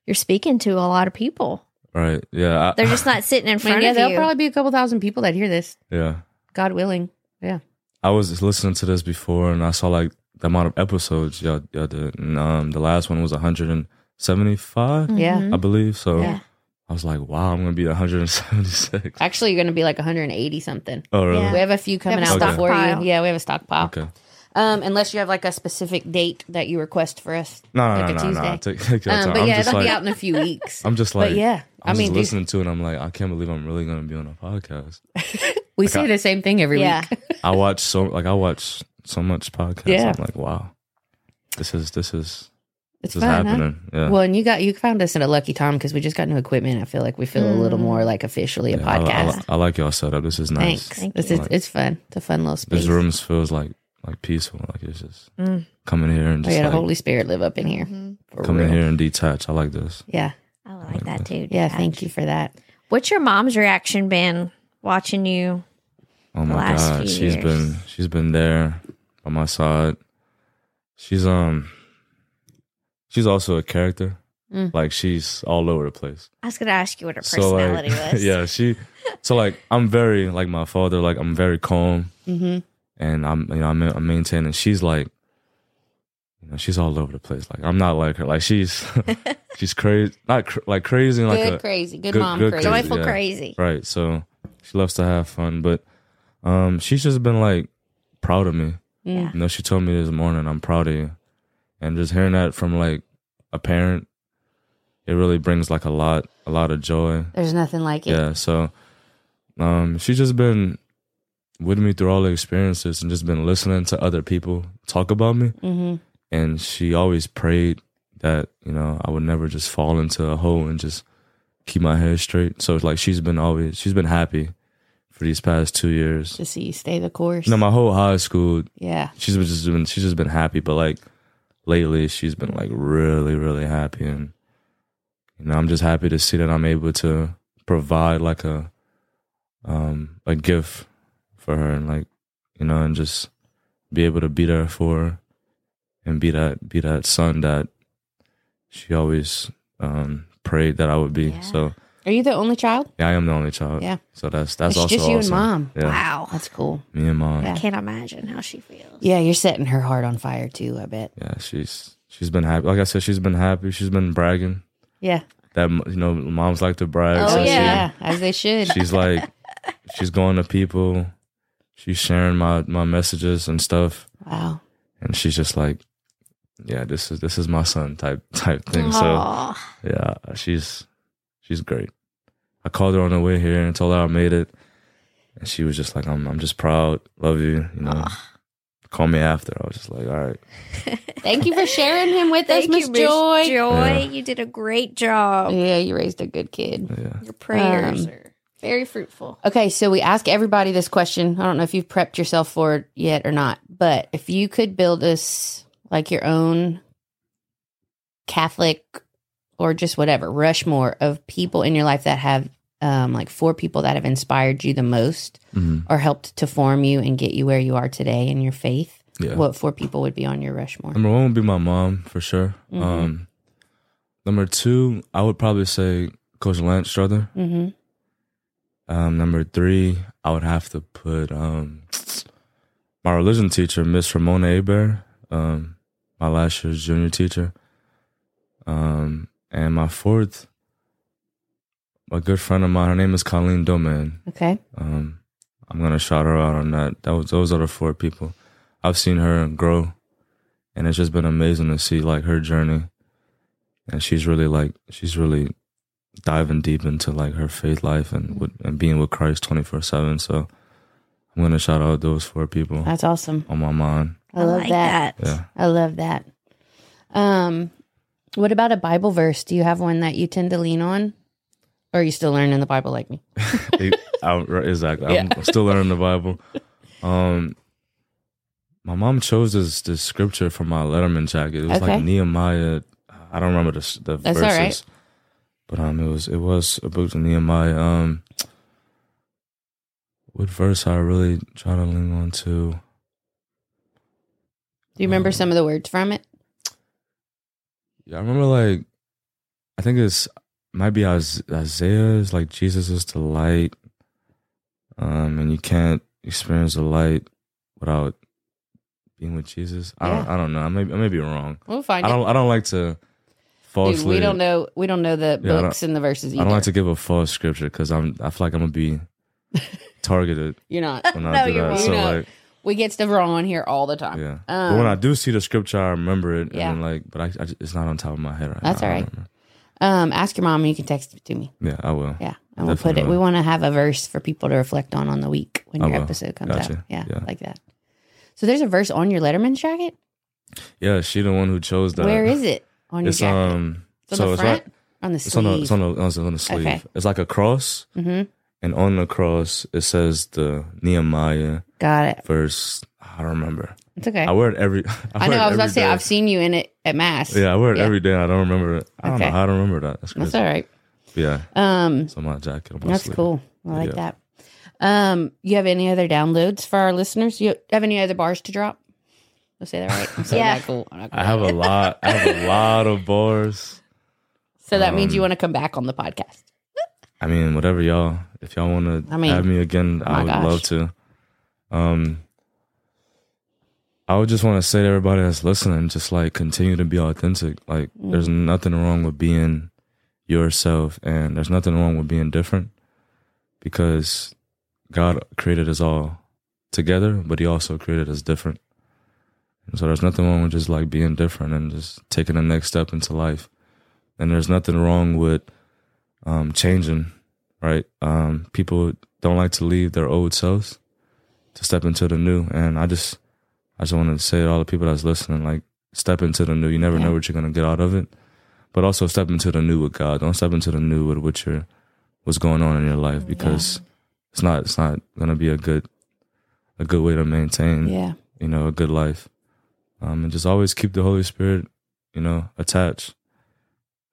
you're speaking to a lot of people. Right. Yeah. I, They're just not sitting in I front mean, yeah, of there'll probably be a couple thousand people that hear this, yeah. God willing. Yeah, I was just listening to this before, and I saw like the amount of episodes y'all, y'all did. And um, the last one was 175, yeah. I believe. So Mm-hmm. Yeah. I was like, wow, I'm gonna be 176. Actually, you're gonna be like 180 something. Oh, really? Yeah. We have a few coming a out before you. Yeah, we have a stockpile. Okay. Um, unless you have like a specific date that you request for us. No, like no, a no, no, Tuesday. no. Take, take your Um, time. but I'm yeah, it'll like, be out in a few weeks. I'm just like, but yeah, I'm I mean, just listening to it. and I'm like, I can't believe I'm really gonna be on a podcast. we say the same thing every yeah. week. I watch so like I watch so much podcasts. Yeah. I'm like, wow, this is this is It's this is fun, huh? happening. Yeah. Well, and you got you found us at a lucky time because we just got new equipment. I feel like we feel a little more like officially a Yeah, I- I, podcast. I like y'all setup. This is nice. Thanks. Thank this you. is it's fun. It's a fun little space. This room feels like like peaceful. Like it's just Mm. coming here and we just got like, a Holy Spirit live up in here. For come in real. here and detach. I like this. Yeah, I like that too. yeah. Thank you for that. What's your mom's reaction been watching you? Oh my last god, few she's years. been she's been there by my side. She's um she's also a character. Mm. Like she's all over the place. I was gonna ask you what her So like personality was. yeah, she so like I'm very like my father. Like I'm very calm Mm-hmm. And I'm you know I'm, I'm maintaining. She's like you know she's all over the place. Like I'm not like her. Like she's she's crazy, not cr- like crazy like good a crazy, good, good- mom good crazy. crazy. Joyful yeah. crazy. Right. So she loves to have fun, but um, she's just been like proud of me. Yeah. You know, she told me this morning, "I'm proud of you," and just hearing that from like a parent, it really brings like a lot, a lot of joy. There's nothing like it. Yeah. So, um, she's just been with me through all the experiences and just been listening to other people talk about me. Mm-hmm. And she always prayed that you know I would never just fall into a hole and just keep my head straight. So it's like she's been always she's been happy for these past two years. To see you stay the course. You know, my whole high school, yeah. she's just been she's just been happy. But like lately she's been like really, really happy, and you know I'm just happy to see that I'm able to provide like a um a gift for her, and like you know, and just be able to be there for her and be that be that son that she always um prayed that I would be. Yeah. So Are you the only child? yeah, I am the only child. Yeah. So that's that's it's also just you awesome. and mom. Yeah. Wow. That's cool. Me and mom. Yeah. I can't imagine how she feels. Yeah, you're setting her heart on fire too. I bet. Yeah, she's she's been happy. Like I said, she's been happy. She's been bragging. Yeah. That you know, moms like to brag. Oh, so yeah. as they should. She's like, she's going to people. She's sharing my my messages and stuff, wow. and she's just like, yeah, this is this is my son type type thing. So yeah, she's she's great. I called her on the way here and told her I made it, and she was just like, "I'm I'm just proud, love you." You know, call me after. I was just like, "All right." Thank you for sharing him with us, Miss Joy. Joy. Yeah. You did a great job. Yeah, you raised a good kid. Yeah. Your prayers Um, are very fruitful. Okay, so we ask everybody this question. I don't know if you've prepped yourself for it yet or not, but if you could build us like your own Catholic or just whatever Rushmore of people in your life that have um, like four people that have inspired you the most Mhm. or helped to form you and get you where you are today in your faith, Yeah. what four people would be on your Rushmore? Number one would be my mom for sure. Mhm. Um, number two, I would probably say Coach Lance Strother. Mm-hmm. Um, number three, I would have to put um, my religion teacher, Miss Ramona Aber, um, my last year's junior teacher. Um, and my fourth, a good friend of mine. Her name is Colleen Doman. Okay. Um, I'm gonna shout her out on that. That was those are the four people. I've seen her grow, and it's just been amazing to see like her journey. And she's really like she's really diving deep into like her faith life and with, and being with Christ 24 seven. So I'm gonna shout out those four people That's awesome. on my mind. I love like that. Yeah. I love that. Um, what about a Bible verse? Do you have one that you tend to lean on, or are you still learning the Bible like me? I, right, exactly. I'm still learning the Bible. Um, my mom chose this this scripture for my Letterman jacket. It was Okay. like Nehemiah. I don't remember the s- the That's verses, right. But um, it was it was a book of Nehemiah. Um, what verse I really try to lean on to? Do you remember some of the words from it? Yeah, I remember like I think it's might be Is- Isaiah's like Jesus is the light, um, and you can't experience the light without being with Jesus. I don't Yeah. I don't know. I may I may be wrong. We'll find I don't I don't like to falsely. Dude, we don't know. We don't know the Yeah, books and the verses I don't like to give a false scripture because I'm I feel like I'm gonna be targeted You're not. when I No, do you that. won't. So You're not. like We get stuff wrong on here all the time. yeah. Um, but when I do see the scripture, I remember it. Yeah. And like, but I, I just, it's not on top of my head right That's now. all I right. Um, ask your mom and you can text it to me. Yeah, I will. Yeah, and we'll put it. We want to have a verse for people to reflect on on the week when I your will. episode comes out. Yeah, Yeah. like that. So there's a verse on your Letterman jacket. Yeah, she the one who chose that. Where is it on your It's jacket? um. It's on so the it's front, on the It's on the sleeve. it's on the, on the sleeve. Okay. It's like a cross, mm-hmm. and on the cross it says the Nehemiah Got it. verse. I don't remember. It's okay. I wear it every. I, I know. I was about to say. I've seen you in it at mass. Yeah, I wear it Yeah. every day. I don't remember it. I don't Okay. know how to remember that. That's that's all right. Yeah, Um, on my jacket. That's sleeve. cool. I like Yeah. that. Um, you have any other downloads for our listeners? You have any other bars to drop? Let's say that right. I'm so Yeah. not cool. I'm not cool. I have a lot. I have a lot of bars. so that means you um, want to come back on the podcast. I mean, whatever y'all. If y'all want to I mean, have me again, I would gosh. love to. Um, I would just want to say to everybody that's listening, just like continue to be authentic. Like, Mm. there's nothing wrong with being yourself, and there's nothing wrong with being different, because God created us all together, but He also created us different. So there's nothing wrong with just like being different and just taking the next step into life. And there's nothing wrong with um, changing, right? Um, people don't like to leave their old selves to step into the new. And I just, I just want to say to all the people that's listening, like, step into the new. You never Yeah. know what you're gonna get out of it, but also step into the new with God. Don't step into the new with what you're, what's going on in your life because it's not, it's not gonna be a good, a good way to maintain, Yeah. you know, a good life. Um, and just always keep the Holy Spirit, you know, attached,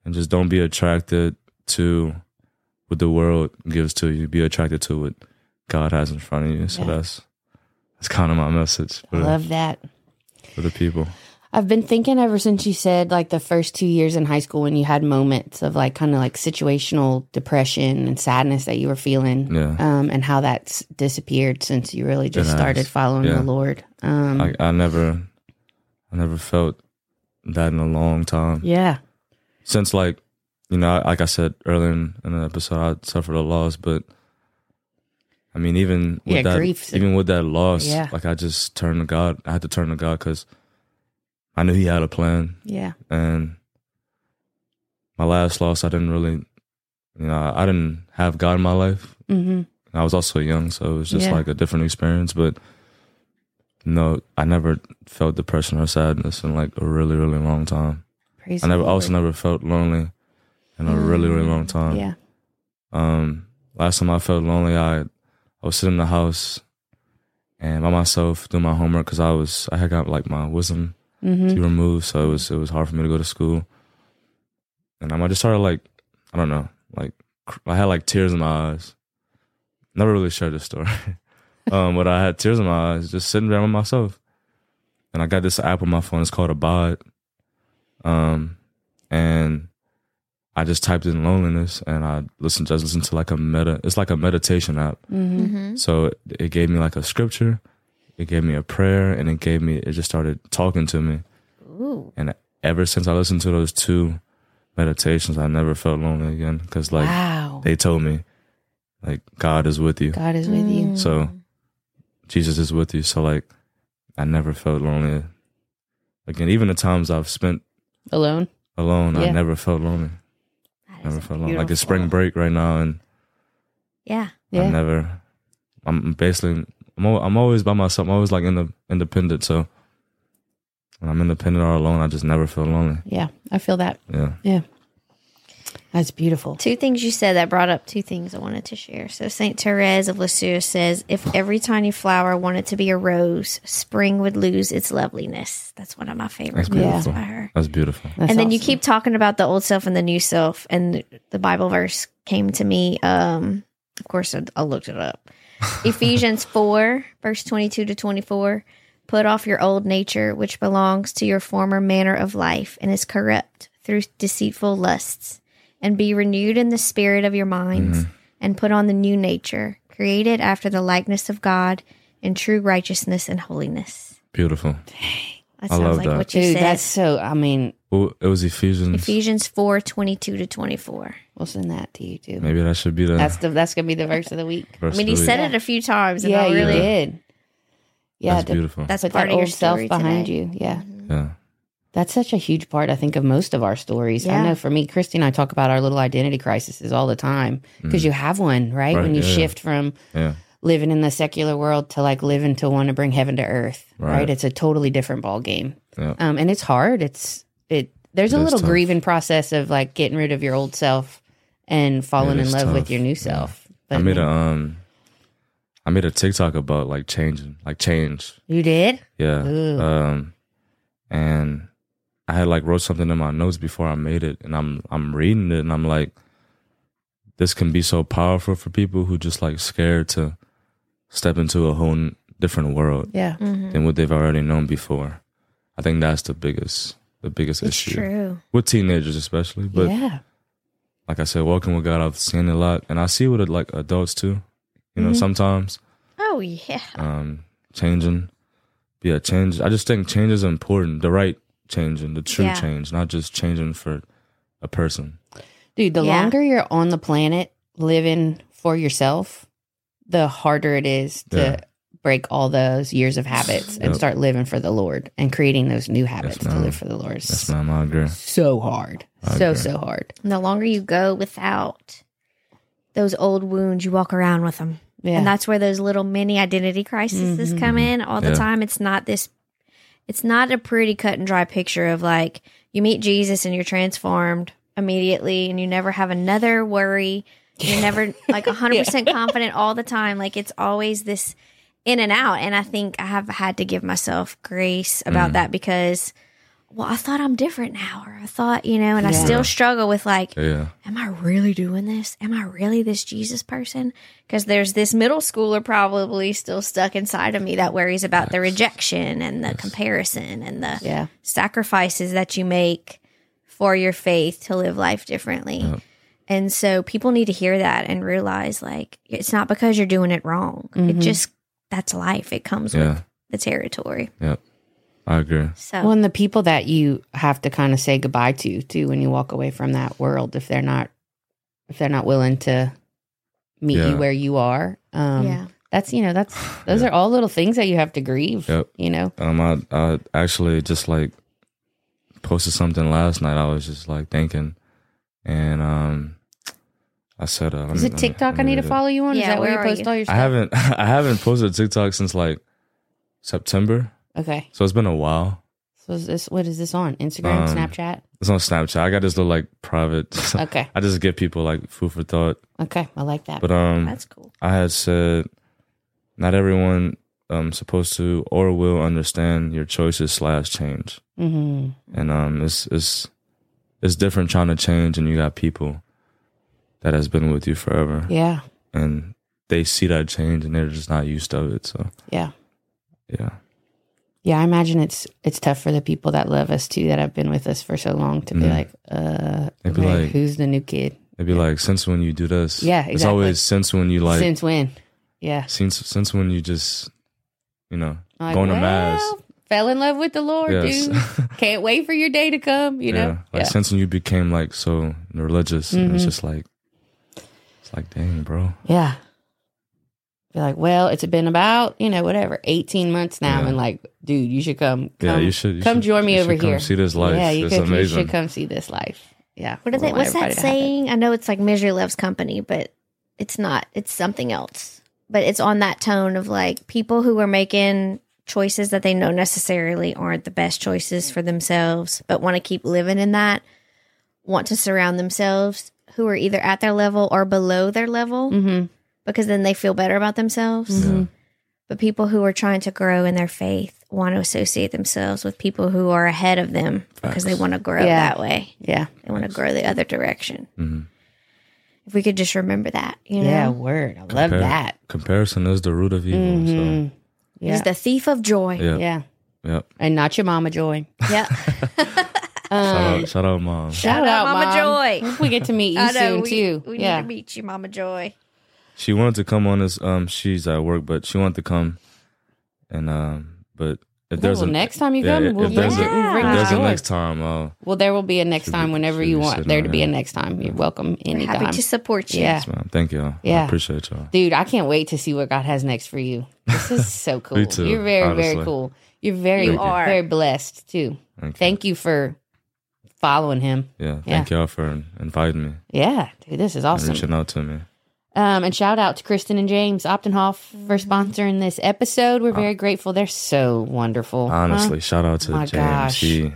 and just don't be attracted to what the world gives to you. Be attracted to what God has in front of you. So Yeah. that's that's kind of my message I for, love that. for the people. I've been thinking ever since you said like the first two years in high school when you had moments of like kind of like situational depression and sadness that you were feeling, Yeah. um, and how that's disappeared since you really just It has. started following Yeah. the Lord. Um, I, I never, I never felt that in a long time. yeah, Since like, you know, like I said earlier in, in the episode, I suffered a loss, but I mean, even with Yeah, that, grief's- even with that loss, Yeah. like I just turned to God. I had to turn to God because I knew He had a plan, yeah, and my last loss, I didn't really, you know, I, I didn't have God in my life. Mm-hmm. I was also young, so it was just Yeah. like a different experience. But no, I never felt depression or sadness in like a really, really long time. praise. I never the also never felt lonely in a really, really long time. Yeah, Um, last time I felt lonely, I I was sitting in the house and by myself doing my homework because I was I had got like my wisdom hmm teeth removed, so it was it was hard for me to go to school. And um, I just started like I don't know, like I had like tears in my eyes. Never really shared this story, um, but I had tears in my eyes just sitting there with myself. And I got this app on my phone. It's called Abide. Um, and I just typed in loneliness, and I listened just listened to like a meta. It's like a meditation app. hmm Mm-hmm. So it, it gave me like a scripture, it gave me a prayer, and it gave me it just started talking to me. Ooh. And ever since I listened to those two meditations, I never felt lonely again because like wow, they told me, like God is with you, God is with you. Mm. so Jesus is with you. So like I never felt lonely again. Even the times I've spent Alone. alone, I never felt lonely. Never felt lonely. Like it's spring break right now, and Yeah. Yeah. I never. I'm basically. I'm. I'm always by myself. I'm always like in the independent. So when I'm independent or alone, I just never feel lonely. Yeah, I feel that. Yeah. Yeah, that's beautiful. Two things you said that brought up two things I wanted to share. So Saint Therese of Lisieux says, "If every tiny flower wanted to be a rose, spring would lose its loveliness." That's one of my favorite That's quotes beautiful. by her. That's beautiful. That's and then you keep talking about the old self and the new self, and the Bible verse came to me. Um, of course, I, I looked it up. Ephesians four, verse twenty-two to twenty-four. Put off your old nature, which belongs to your former manner of life and is corrupt through deceitful lusts, and be renewed in the spirit of your minds, mm-hmm. and put on the new nature, created after the likeness of God in true righteousness and holiness. Beautiful. That I sounds love like that. what you Dude, said. that's so. I mean, Well, it was Ephesians. Ephesians four twenty-two to twenty-four. we'll send that to you too. Maybe that should be the. That's the that's gonna be the verse of the week. I mean, of he the said week. it a few times, and yeah, I you really did. Yeah, That's to beautiful. that's put part that of your old self story behind today. you. Yeah, yeah. That's such a huge part. I think of most of our stories. I know for me, Christy and I talk about our little identity crises all the time because you have one, right? Right, When you yeah, yeah. shift from Yeah. living in the secular world to like living to want to bring heaven to earth, right? Right. It's a totally different ball game. Yeah. Um, and it's hard. It's it. There's It a little grieving process of like getting rid of your old self and falling in is love with your new Yeah. self. I made a um. I made a TikTok about like changing, like change. you did. Yeah. Ooh. Um, and I had like wrote something in my notes before I made it, and I'm I'm reading it, and I'm like, this can be so powerful for people who just like scared to step into a whole different world Yeah. Mm-hmm. than what they've already known before. I think that's the biggest the biggest It's issue true. with teenagers, especially. But yeah. like I said, walking with God, I've seen a lot, and I see it with like adults too. You know, Mhm. sometimes Oh yeah. um, changing. Yeah, change. I just think change is important. The right changing, the true Yeah. change, not just changing for a person. Dude, the Yeah. longer you're on the planet living for yourself, the harder it is to Yeah. break all those years of habits and start living for the Lord and creating those new habits to live for the Lord. Yes, ma'am. I agree. So hard. I so, agree. so hard. And the longer you go without those old wounds, you walk around with them. Yeah. And that's where those little mini identity crises Mhm. come in all the Yeah. time. It's not this it's not a pretty cut and dry picture of like you meet Jesus and you're transformed immediately and you never have another worry. You're never like 100% confident all the time. Like it's always this in and out. And I think I have had to give myself grace about mm. that because, well, I thought I'm different now, or I thought, you know, and I still struggle with like, Yeah. am I really doing this? Am I really this Jesus person? Because there's this middle schooler probably still stuck inside of me that worries about the rejection and the comparison and the Yeah. sacrifices that you make for your faith to live life differently. And so people need to hear that and realize like it's not because you're doing it wrong. It mm-hmm. just that's life. It comes Yeah. with the territory. Yep. I agree. So Well, and the people that you have to kind of say goodbye to too when you walk away from that world, if they're not, if they're not willing to meet Yeah. you where you are, um, yeah. that's you know that's those are all little things that you have to grieve. Yep. You know, Um, I, I actually just like posted something last night. I was just like thinking, and um, I said, uh, let is me- it let me- TikTok I need to follow you on? is Yeah, that where, where you post you? all your Stuff? I haven't I haven't posted TikTok since like September, Okay, so it's been a while. so is this what is this on Instagram, Um, Snapchat? It's on Snapchat. I got this little like private. Okay, I just give people like food for thought. okay, I like that. But um, That's cool. I had said, not everyone um supposed to or will understand your choices slash change, hmm and um, it's it's it's different trying to change, and you got people that has been with you forever, Yeah, and they see that change, and they're just not used to it. So yeah. yeah, Yeah, I imagine it's it's tough for the people that love us too, that have been with us for so long, to be Mhm. like, uh, be okay, like- who's the new kid? it'd be like since when you do this, Yeah, It's always since when you like Since when? Yeah, since since when you just you know Like, going to mass. Fell in love with the Lord, Yes. dude. Can't wait for your day to come. You know, yeah, like since when you became like so religious, and it's just like it's like dang, bro. yeah. Be like, well, it's been about you know whatever eighteen months now, Yeah. and like, dude, you should come. come yeah, you should you come should- join me you over should come here. See this life. Yeah, you, it's could, you should come see this life. Yeah. What is it? What's that everybody it. saying? I know it's like misery loves company, but it's not. It's something else. But it's on that tone of like people who are making choices that they know necessarily aren't the best choices for themselves, but want to keep living in that, want to surround themselves who are either at their level or below their level Mhm. Because then they feel better about themselves. Yeah. But people who are trying to grow in their faith want to associate themselves with people who are ahead of them because they want to grow Yeah. that way. Yeah. They want to grow the other direction. Mhm. If we could just remember that, you know, Yeah. Word. I love Compar- that. Comparison is the root of evil. Mhm. Yeah. he's the thief of joy. So yeah, Yeah. yep. And not your mama joy. Yeah. Shout Um, out, shout out, mom. shout, out, out, Mama Mom. Joy. We get to meet you I know. soon We, too. we yeah. need to meet you, Mama Joy. She wanted to come on this. Um, she's at work, but she wanted to come, and um, but if there's well, a next time you yeah, come, if we'll there's bring, a, we'll bring if the there's a next time, uh, Well, there will be a next time whenever you want there to be a next time. You're welcome We're anytime. happy to support you. Yeah. yes, ma'am. Thank y'all. Yeah. I appreciate y'all. Dude, I can't wait to see what God has next for you. This is so cool. too, You're very, very cool. You're very, You are. very blessed too. Thank you. Thank you for following him. Yeah, Yeah. thank y'all for inviting me Yeah, dude, this is and awesome. reaching out to me. Um, and shout out to Kristyn and James Opdenhoff for sponsoring this episode. We're very grateful. They're so wonderful. Huh? Honestly, shout out to My James. gosh. He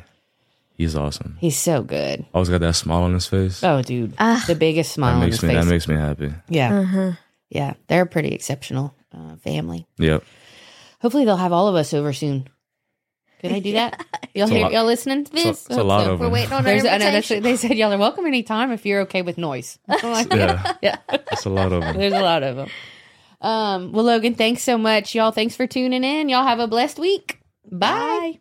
he's awesome. he's so good. Always got that smile on his face. Oh, dude, Ah. the biggest smile that on makes his me face. that makes me happy. yeah, Uh-huh. yeah, they're a pretty exceptional uh, family. Yep. Hopefully, they'll have all of us over soon. Can I do that? Y'all hear, lot- y'all listening to It's this? a, it's a lot of We're them. waiting on There's, an I know that's what they said. Y'all are welcome anytime if you're okay with noise. Like, Yeah, yeah, it's a lot of them. there's a lot of them. Um, well, Logan, thanks so much, y'all. Thanks for tuning in. Y'all have a blessed week. Bye.